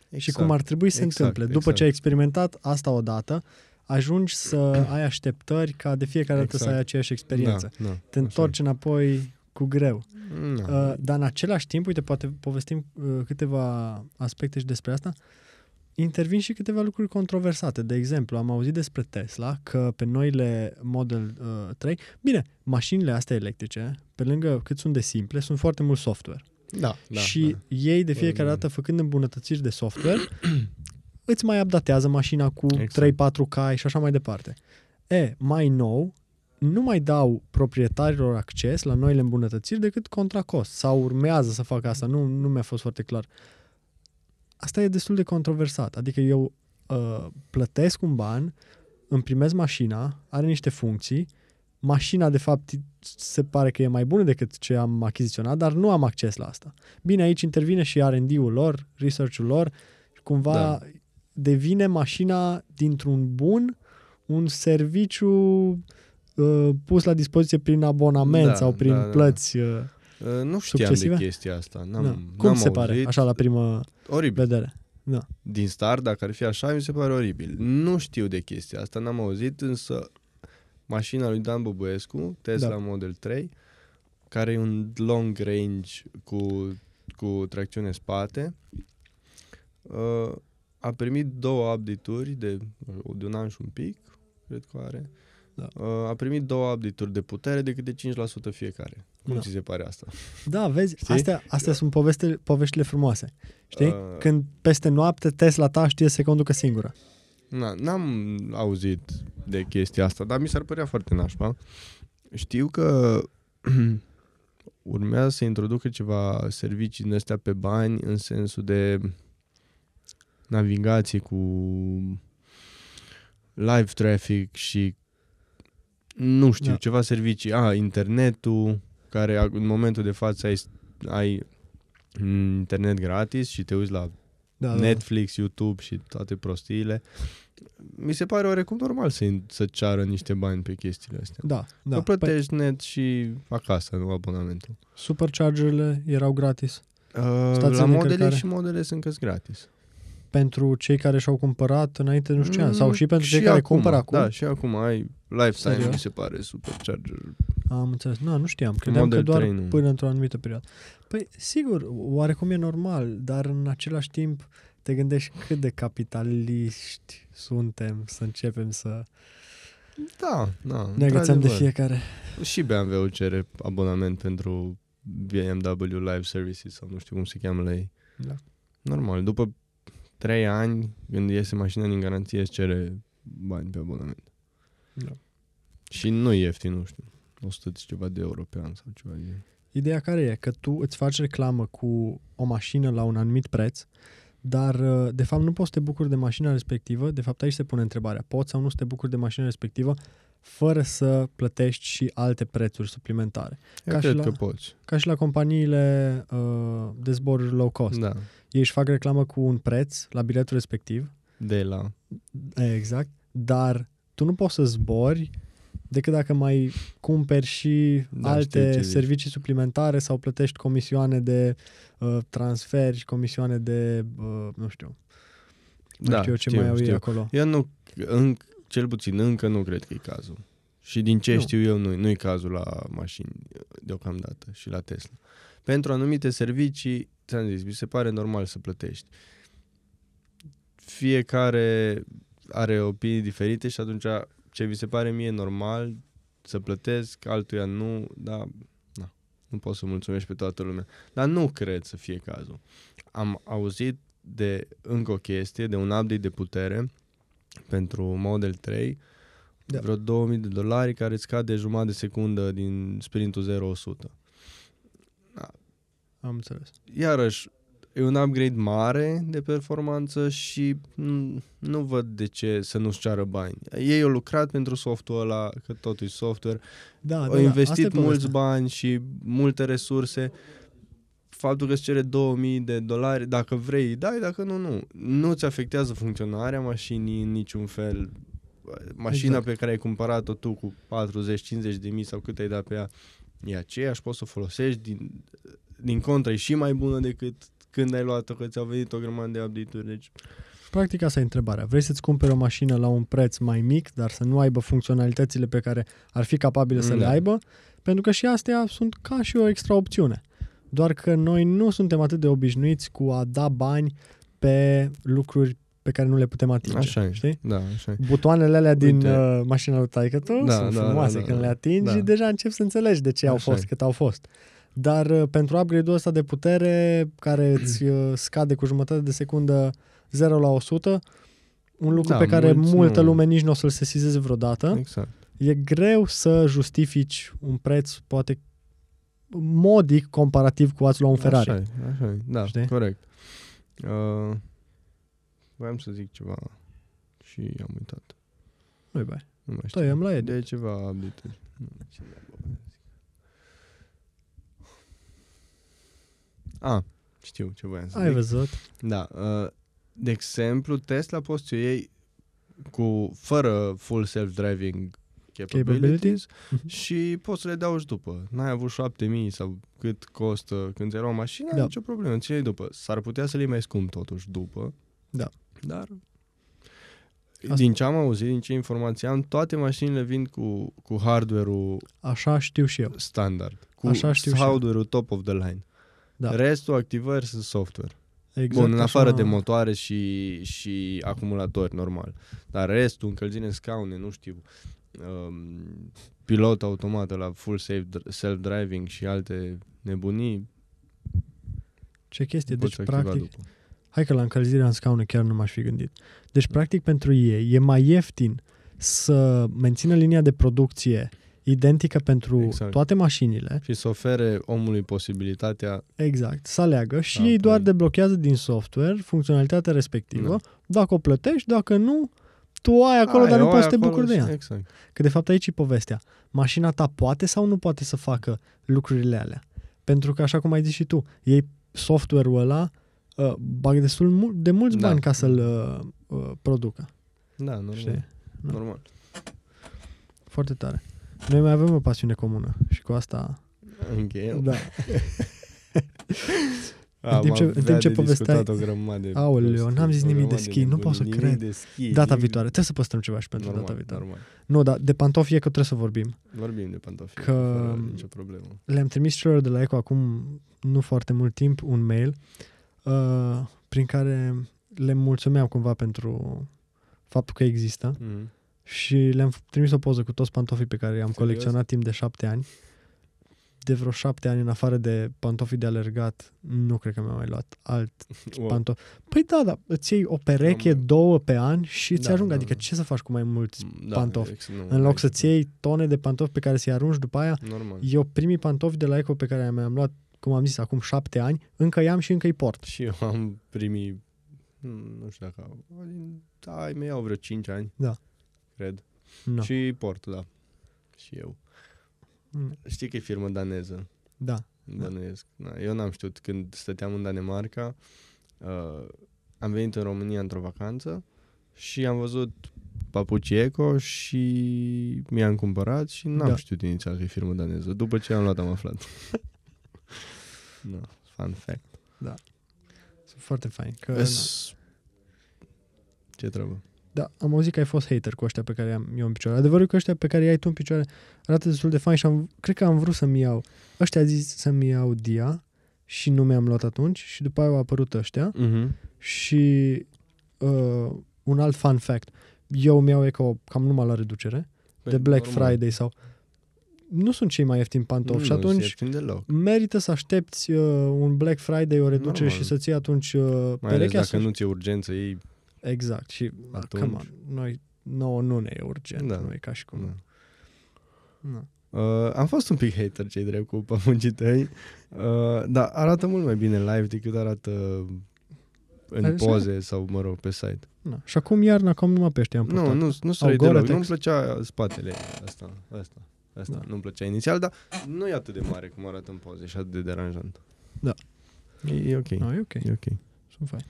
Exact. și cum ar trebui să se exact, întâmple. După exact. ce ai experimentat asta odată, ajungi să ai așteptări ca de fiecare dată să Exact. ai aceeași experiență. Da, da, Te întorci înapoi cu greu. Da. Uh, dar în același timp, uite, poate povestim uh, câteva aspecte și despre asta, intervin și câteva lucruri controversate. De exemplu, am auzit despre Tesla că pe noile Model uh, 3, bine, mașinile astea electrice, pe lângă cât sunt de simple, sunt foarte mult software. da, da, și da. ei de fiecare Da. dată făcând îmbunătățiri de software, îți mai updatează mașina cu Exact. 3-4 cai și așa mai departe. E, mai nou, nu mai dau proprietarilor acces la noile îmbunătățiri decât contra cost. Sau urmează să facă asta, nu, nu mi-a fost foarte clar. Asta e destul de controversat. Adică eu uh, plătesc un ban, îmi primesc mașina, are niște funcții, mașina de fapt se pare că e mai bună decât ce am achiziționat, dar nu am acces la asta. Bine, aici intervine și R&D-ul lor, research-ul lor, cumva Da. devine mașina dintr-un bun un serviciu uh, pus la dispoziție prin abonament Da, sau prin da, da. plăți. Uh, Uh, nu știam Succesive? de chestia asta. N-am, da. n-am Cum se auzit. pare, așa la primă Oribil. vedere? Din start, dacă ar fi așa, mi se pare oribil. Nu știu de chestia asta, n-am auzit, însă mașina lui Dan Băbăescu, Tesla Da. Model 3, care e un long range cu, cu tracțiune spate, uh, a primit două update-uri de, de un an și un pic, cred că are. Da. Uh, a primit două update-uri de putere de câte 5% fiecare. Cum Da. ți se pare asta? Da, vezi, Știi? astea, astea sunt poveste, poveștile frumoase. Știi? Uh. Când peste noapte Tesla ta știe să se conducă singură. Na, n-am auzit de chestia asta, dar mi s-ar părea foarte nașpa. Știu că urmează să introducă ceva servicii din astea pe bani în sensul de navigație cu live traffic și nu știu, Da. ceva servicii. A, internetul, care a- în momentul de față ai, ai mm, internet gratis și te uiți la Da, da, Netflix, YouTube și toate prostiile. Mi se pare oarecum normal să, să ceară niște bani pe chestiile astea. Da, da. Că Păi, plătești net și acasă, nu abonamentul. superchargerele erau gratis. Uh, Stații la de modele încărcare? și modele sunt că gratis. Pentru cei care și-au cumpărat înainte, nu știu ce an. Sau Mm, și pentru cei care cumpără acum. Da, și acum ai lifetime, Serios? mi se pare, supercharger. Am înțeles. Nu, nu știam. Credeam Model că doar 3 nu. până într-o anumită perioadă. Păi, sigur, oarecum e normal, dar în același timp te gândești cât de capitaliști suntem să începem să Da, da. ne agățăm de într-adevăr. fiecare. Și BMW cere abonament pentru BMW Live Services sau nu știu cum se cheamă la ei. Da. Normal, după 3 ani, când iese mașina din garanție, îți cere bani pe abonament. Da. Și nu e ieftin, nu știu, 100 și ceva de euro pe an sau ceva de... Ideea care e? Că tu îți faci reclamă cu o mașină la un anumit preț, dar uh, de fapt nu poți să te bucuri de mașina respectivă, de fapt aici se pune întrebarea, poți sau nu să te bucuri de mașina respectivă fără să plătești și alte prețuri suplimentare. Eu Ca și cred la- că poți. Ca și la companiile uh, de zboruri low cost. Da, Ei își fac reclamă cu un preț la biletul respectiv, de la... exact, dar tu nu poți să zbori decât dacă mai cumperi și Da, alte știu ce zici. servicii suplimentare sau plătești comisioane de uh, transfer și comisioane de, uh, nu știu, nu Da, știu eu ce știu, mai au ei știu. acolo. Eu nu, în, cel puțin încă nu cred că e cazul. Și din ce Nu. știu eu, nu, nu e cazul la mașini deocamdată și la Tesla. Pentru anumite servicii, ți-am zis, mi se pare normal să plătești. Fiecare are opinii diferite și atunci ce vi se pare mie normal să plătesc, altuia nu, dar na, nu poți să mulțumești pe toată lumea. Dar nu cred să fie cazul. Am auzit de încă o chestie, de un update de putere pentru Model 3, Da. da. vreo 2000 de dolari care îți scade jumătate de secundă din sprintul 0-100. Am înțeles. Iarăși, e un upgrade mare de performanță și mm, nu văd de ce să nu-și ceară bani. Ei au lucrat pentru softul ăla, că totul e software, Da, au da, da, investit asta e mulți povestea. bani și multe resurse. Faptul că îți cere 2000 de dolari, dacă vrei, dai, dacă nu, nu. Nu ți afectează funcționarea mașinii în niciun fel. Mașina Exact. exact. pe care ai cumpărat-o tu cu 40-50 de mii sau cât ai dat pe ea, e aceeași, poți să o folosești. Din, din contră, e și mai bună decât când ai luat-o, că ți-au venit o grămadă de update-uri. Deci, Practic asta e întrebarea. Vrei să-ți cumperi o mașină la un preț mai mic, dar să nu aibă funcționalitățile pe care ar fi capabile să Da. le aibă? Pentru că și astea sunt ca și o extra opțiune. Doar că noi nu suntem atât de obișnuiți cu a da bani pe lucruri pe care nu le putem atinge. așa e. Știi? Da, așa e. Butoanele alea din Uite. uh, mașina lui taică tu Da, sunt da, frumoase da, da, când da. le atingi Da. deja începi să înțelegi de ce au Așa fost e. cât au fost. Dar uh, pentru upgrade-ul ăsta de putere care îți uh, scade cu jumătate de secundă 0 la 100, un lucru Da, pe care mulți multă nu- lume nici nu o să-l sesizeze vreodată, Exact. e greu să justifici un preț poate modic comparativ cu ați lua un Ferrari. Așa e, așa e. Da, Știi? Știi? corect. Uh, voiam să zic ceva și am uitat. Nu-i bai. Nu mai știu. Tăiem la edit. De ceva update Nu, ce naiba voiam să zic. A, știu ce voiam să Ai zic. văzut? Da. Uh, de exemplu, Tesla poți să o iei cu, fără full self-driving capabilities, Capabilities? Mhm. și poți să le dau și după. N-ai avut 7000 sau cât costă când ți-ai luat mașina, Da. da. nicio problemă, ți iei după. S-ar putea să le iei mai scump totuși după. Da. Dar Asta- din ce am auzit, din ce informații am, toate mașinile vin cu, cu hardware-ul Așa știu și eu. standard. Cu Așa știu și eu. hardware-ul top of the line. Da. Restul activări sunt software. Exact Bun, în afară așa- de motoare și, și acumulatori, normal. Dar restul, încălzire în scaune, nu știu, um, pilot automat la full safe- self-driving și alte nebunii, Ce chestie? poți Deci, activa practic, după. Hai că la încălzirea în scaune chiar nu m-aș fi gândit. Deci, practic, pentru ei e mai ieftin să mențină linia de producție identică pentru Exact. toate mașinile, Și să ofere omului posibilitatea, exact, să aleagă și Da, ei doar păi- deblochează din software funcționalitatea respectivă. Da. Dacă o plătești, dacă nu, tu o ai acolo, Ai, dar o nu ai poți să te acolo bucuri de și- ea. Exact. Că de fapt aici e povestea. Mașina ta poate sau nu poate să facă lucrurile alea? Pentru că, așa cum ai zis și tu, ei software-ul ăla uh, bag destul mul- de mulți Da. bani ca să-l uh, uh, producă. Da, normal. Știi? Da. normal. Foarte tare. Noi mai avem o pasiune comună și cu asta... Încheiem. Da. Am În timp ce- în avea timp ce de povesteai- discutat o grămadă de Aoleu, prostii, n-am zis o nimic de grămadă schi, nu pot să nebunii, cred. nimic de schi, Data nimic- viitoare. Trebuie să păstrăm ceva și pentru normal, data viitoare. Normal. Nu, dar de pantofi e că trebuie să vorbim. Vorbim de pantofi, Că- fără nicio problemă. Le-am trimis celor de la ECO acum nu foarte mult timp un mail uh, prin care le mulțumeam cumva pentru faptul că există Mhm. și le-am f- trimis o poză cu toți pantofii pe care i-am Serios? colecționat timp de șapte ani. De vreo șapte ani, în afară de pantofii de alergat, nu cred că mi-am mai luat alt Wow. pantofi. Păi da, da, îți iei o pereche, Am- două pe an și îți Da, ajung. da, Adică da. ce să faci cu mai mulți Da, pantofi? ex- nu, În loc ex- să-ți iei tone de pantofi pe care să-i arunci după aia, Normal. eu primii pantofi de la Eco pe care mi-am luat, cum am zis, acum șapte ani, încă i-am și încă îi port. Și eu am primit, hmm, nu știu dacă au, da, ai mei au vreo 5 ani. Da. Cred. No. Și port, da. Și eu. Mm, Știi că e firmă daneză. Da. Bănuiesc. Da. Eu n-am știut. Când stăteam în Danemarca, uh, am venit în România într-o vacanță și am văzut papuci Eco și mi-am cumpărat și n-am Da. știut inițial că e firmă daneză. După ce am luat, am aflat. no, fun fact. Sunt foarte fain. Că, na. Es... Ce treabă? Da, am auzit că ai fost hater cu ăștia pe care i-am eu în picioare. Adevărul e că ăștia pe care i-ai tu în picioare arată destul de fain și am, cred că am vrut să-mi iau. Ăștia a zis să-mi iau Dia și nu mi-am luat atunci și după aia au apărut ăștia Mm-hmm. și uh, un alt fun fact. Eu mi iau Eco cam numai la reducere, de Black Friday sau... Nu sunt cei mai ieftini pantofi și atunci deloc. merită să aștepți uh, un Black Friday, o reducere Normal. și să-ți iei atunci uh, Mai ales perechea. dacă să- nu ți-e urgență, ei... Exact. Și, Atunci. come on, noi, nouă nu ne e urgent, Da. nu e ca și cum. Da. Nu. Uh, am fost un pic hater, cei drept, cu papuncii tăi, uh, dar arată mult mai bine live decât arată în Așa? poze sau, mă rog, pe site. Na. Și acum iarna cam numai pe ăștia am Nu, purtat. nu, nu străi Gore-Tex? deloc. Nu-mi plăcea spatele asta, asta, asta. Da. Nu-mi plăcea inițial, dar nu e atât de mare cum arată în poze și atât de deranjant. Da. E, e ok. No, e ok, E ok. sunt fain.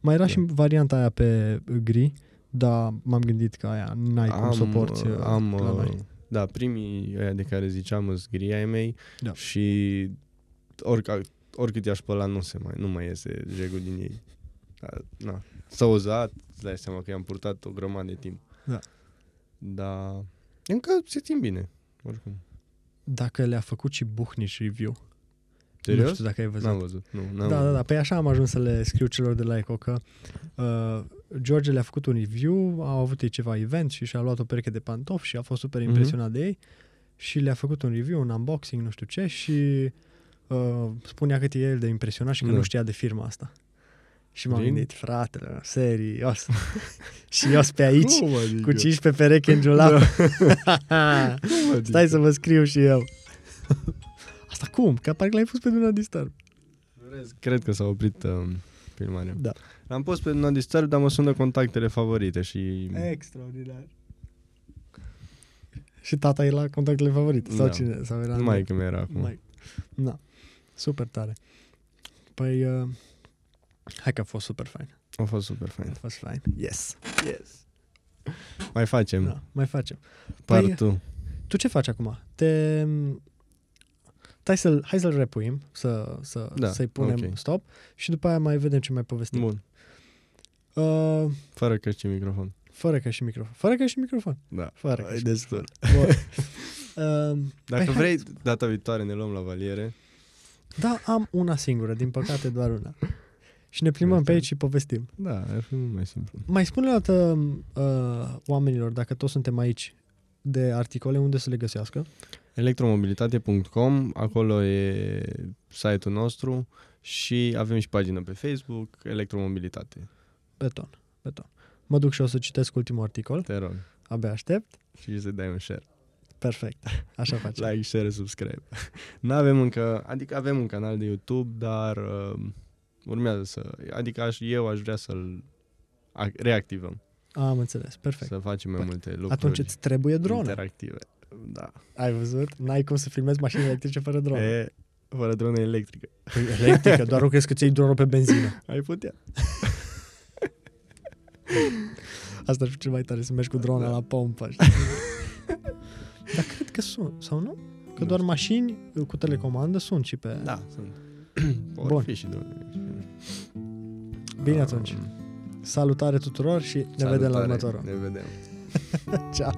Mai era Da. și varianta aia pe gri, dar m-am gândit că aia n-ai cum să o porți uh, uh, am, la uh, noi. Da, primii ăia de care ziceam îs gri ai mei Da. și oric, oricât i-aș spăla nu se mai, nu mai iese jegul din ei. Da, na. S-a uzat, îți dai seama că i-am purtat o grămadă de timp. Da. Dar încă se țin bine, oricum. Dacă le-a făcut și Buhnici review. Nu Serios? știu dacă ai văzut. N-am văzut, nu. N-am Da, da, văzut. da. Păi așa am ajuns să le scriu celor de la Eco că uh, George le-a făcut un review, au avut ei ceva event și și-a luat o pereche de pantofi și a fost super Mhm. impresionat de ei și le-a făcut un review, un unboxing, nu știu ce și uh, spunea cât e el de impresionat și că Da. nu știa de firma asta. Și m-am Bine. gândit, fratele, serios. și eu sunt pe aici, Cum adică? cu 15 pereche în giulap. Cum adică? Stai să vă scriu și eu. Asta cum? Că parcă l-ai pus pe Duna Disturb. Cred că s-a oprit um, filmarea. Da. L-am pus pe Non Disturb, dar mă sună contactele favorite și... Extraordinar. Și tata e la contactele favorite. Sau Da. cine? Sau era Nu mai e că mi era acum. Mai. Da. Super tare. Păi, uh, hai că a fost super fain. A fost super fain. A fost fain. Yes. Yes. Mai facem. Da, mai facem. Part Păi- 2. Tu ce faci acum? Te... Hai să-l, hai să-l repuim, să, să, Da, să-i punem ok. stop și după aia mai vedem ce mai povestim. Bun. Uh, Fără căști și microfon. fără ca și microfon. Fără ca și microfon. Da. Fără ca Ai și destul. Bun. uh, Dacă Păi, vrei, data viitoare ne luăm la valiere. Da, am una singură, din păcate doar una. Și ne plimbăm pe aici și povestim. Da, ar fi mult mai simplu. Mai spune o dată uh, oamenilor, dacă toți suntem aici, de articole, unde să le găsească. Electromobilitate.com, acolo e site-ul nostru și avem și pagină pe Facebook, Electromobilitate. Beton, beton. Mă duc și o să citesc ultimul articol. Te rog. Abia aștept. Și să dai un share. Perfect. Așa facem. Like, share, subscribe. Nu avem încă, adică avem un canal de YouTube, dar uh, urmează să, adică aș, eu aș vrea să-l a- reactivăm, Am înțeles. Perfect. să facem mai Păi, multe lucruri Atunci îți trebuie dronă. interactive. Da. Ai văzut? N-ai cum să filmezi mașini electrice fără dronă. E, fără dronă electrică. Păi, electrică, doar nu crezi că ți-ai dronă pe benzină. Ai putea. Asta ar fi cel mai tare, să mergi cu drona Da. la pompă. știi? Dar cred că sunt, sau nu? Că Nu doar știu. mașini cu telecomandă sunt și pe... Da, sunt. Bun. Bun. fi și drone. Bine atunci. Salutare tuturor și ne vedem la Salutare. următorul. Ne vedem. Ciao.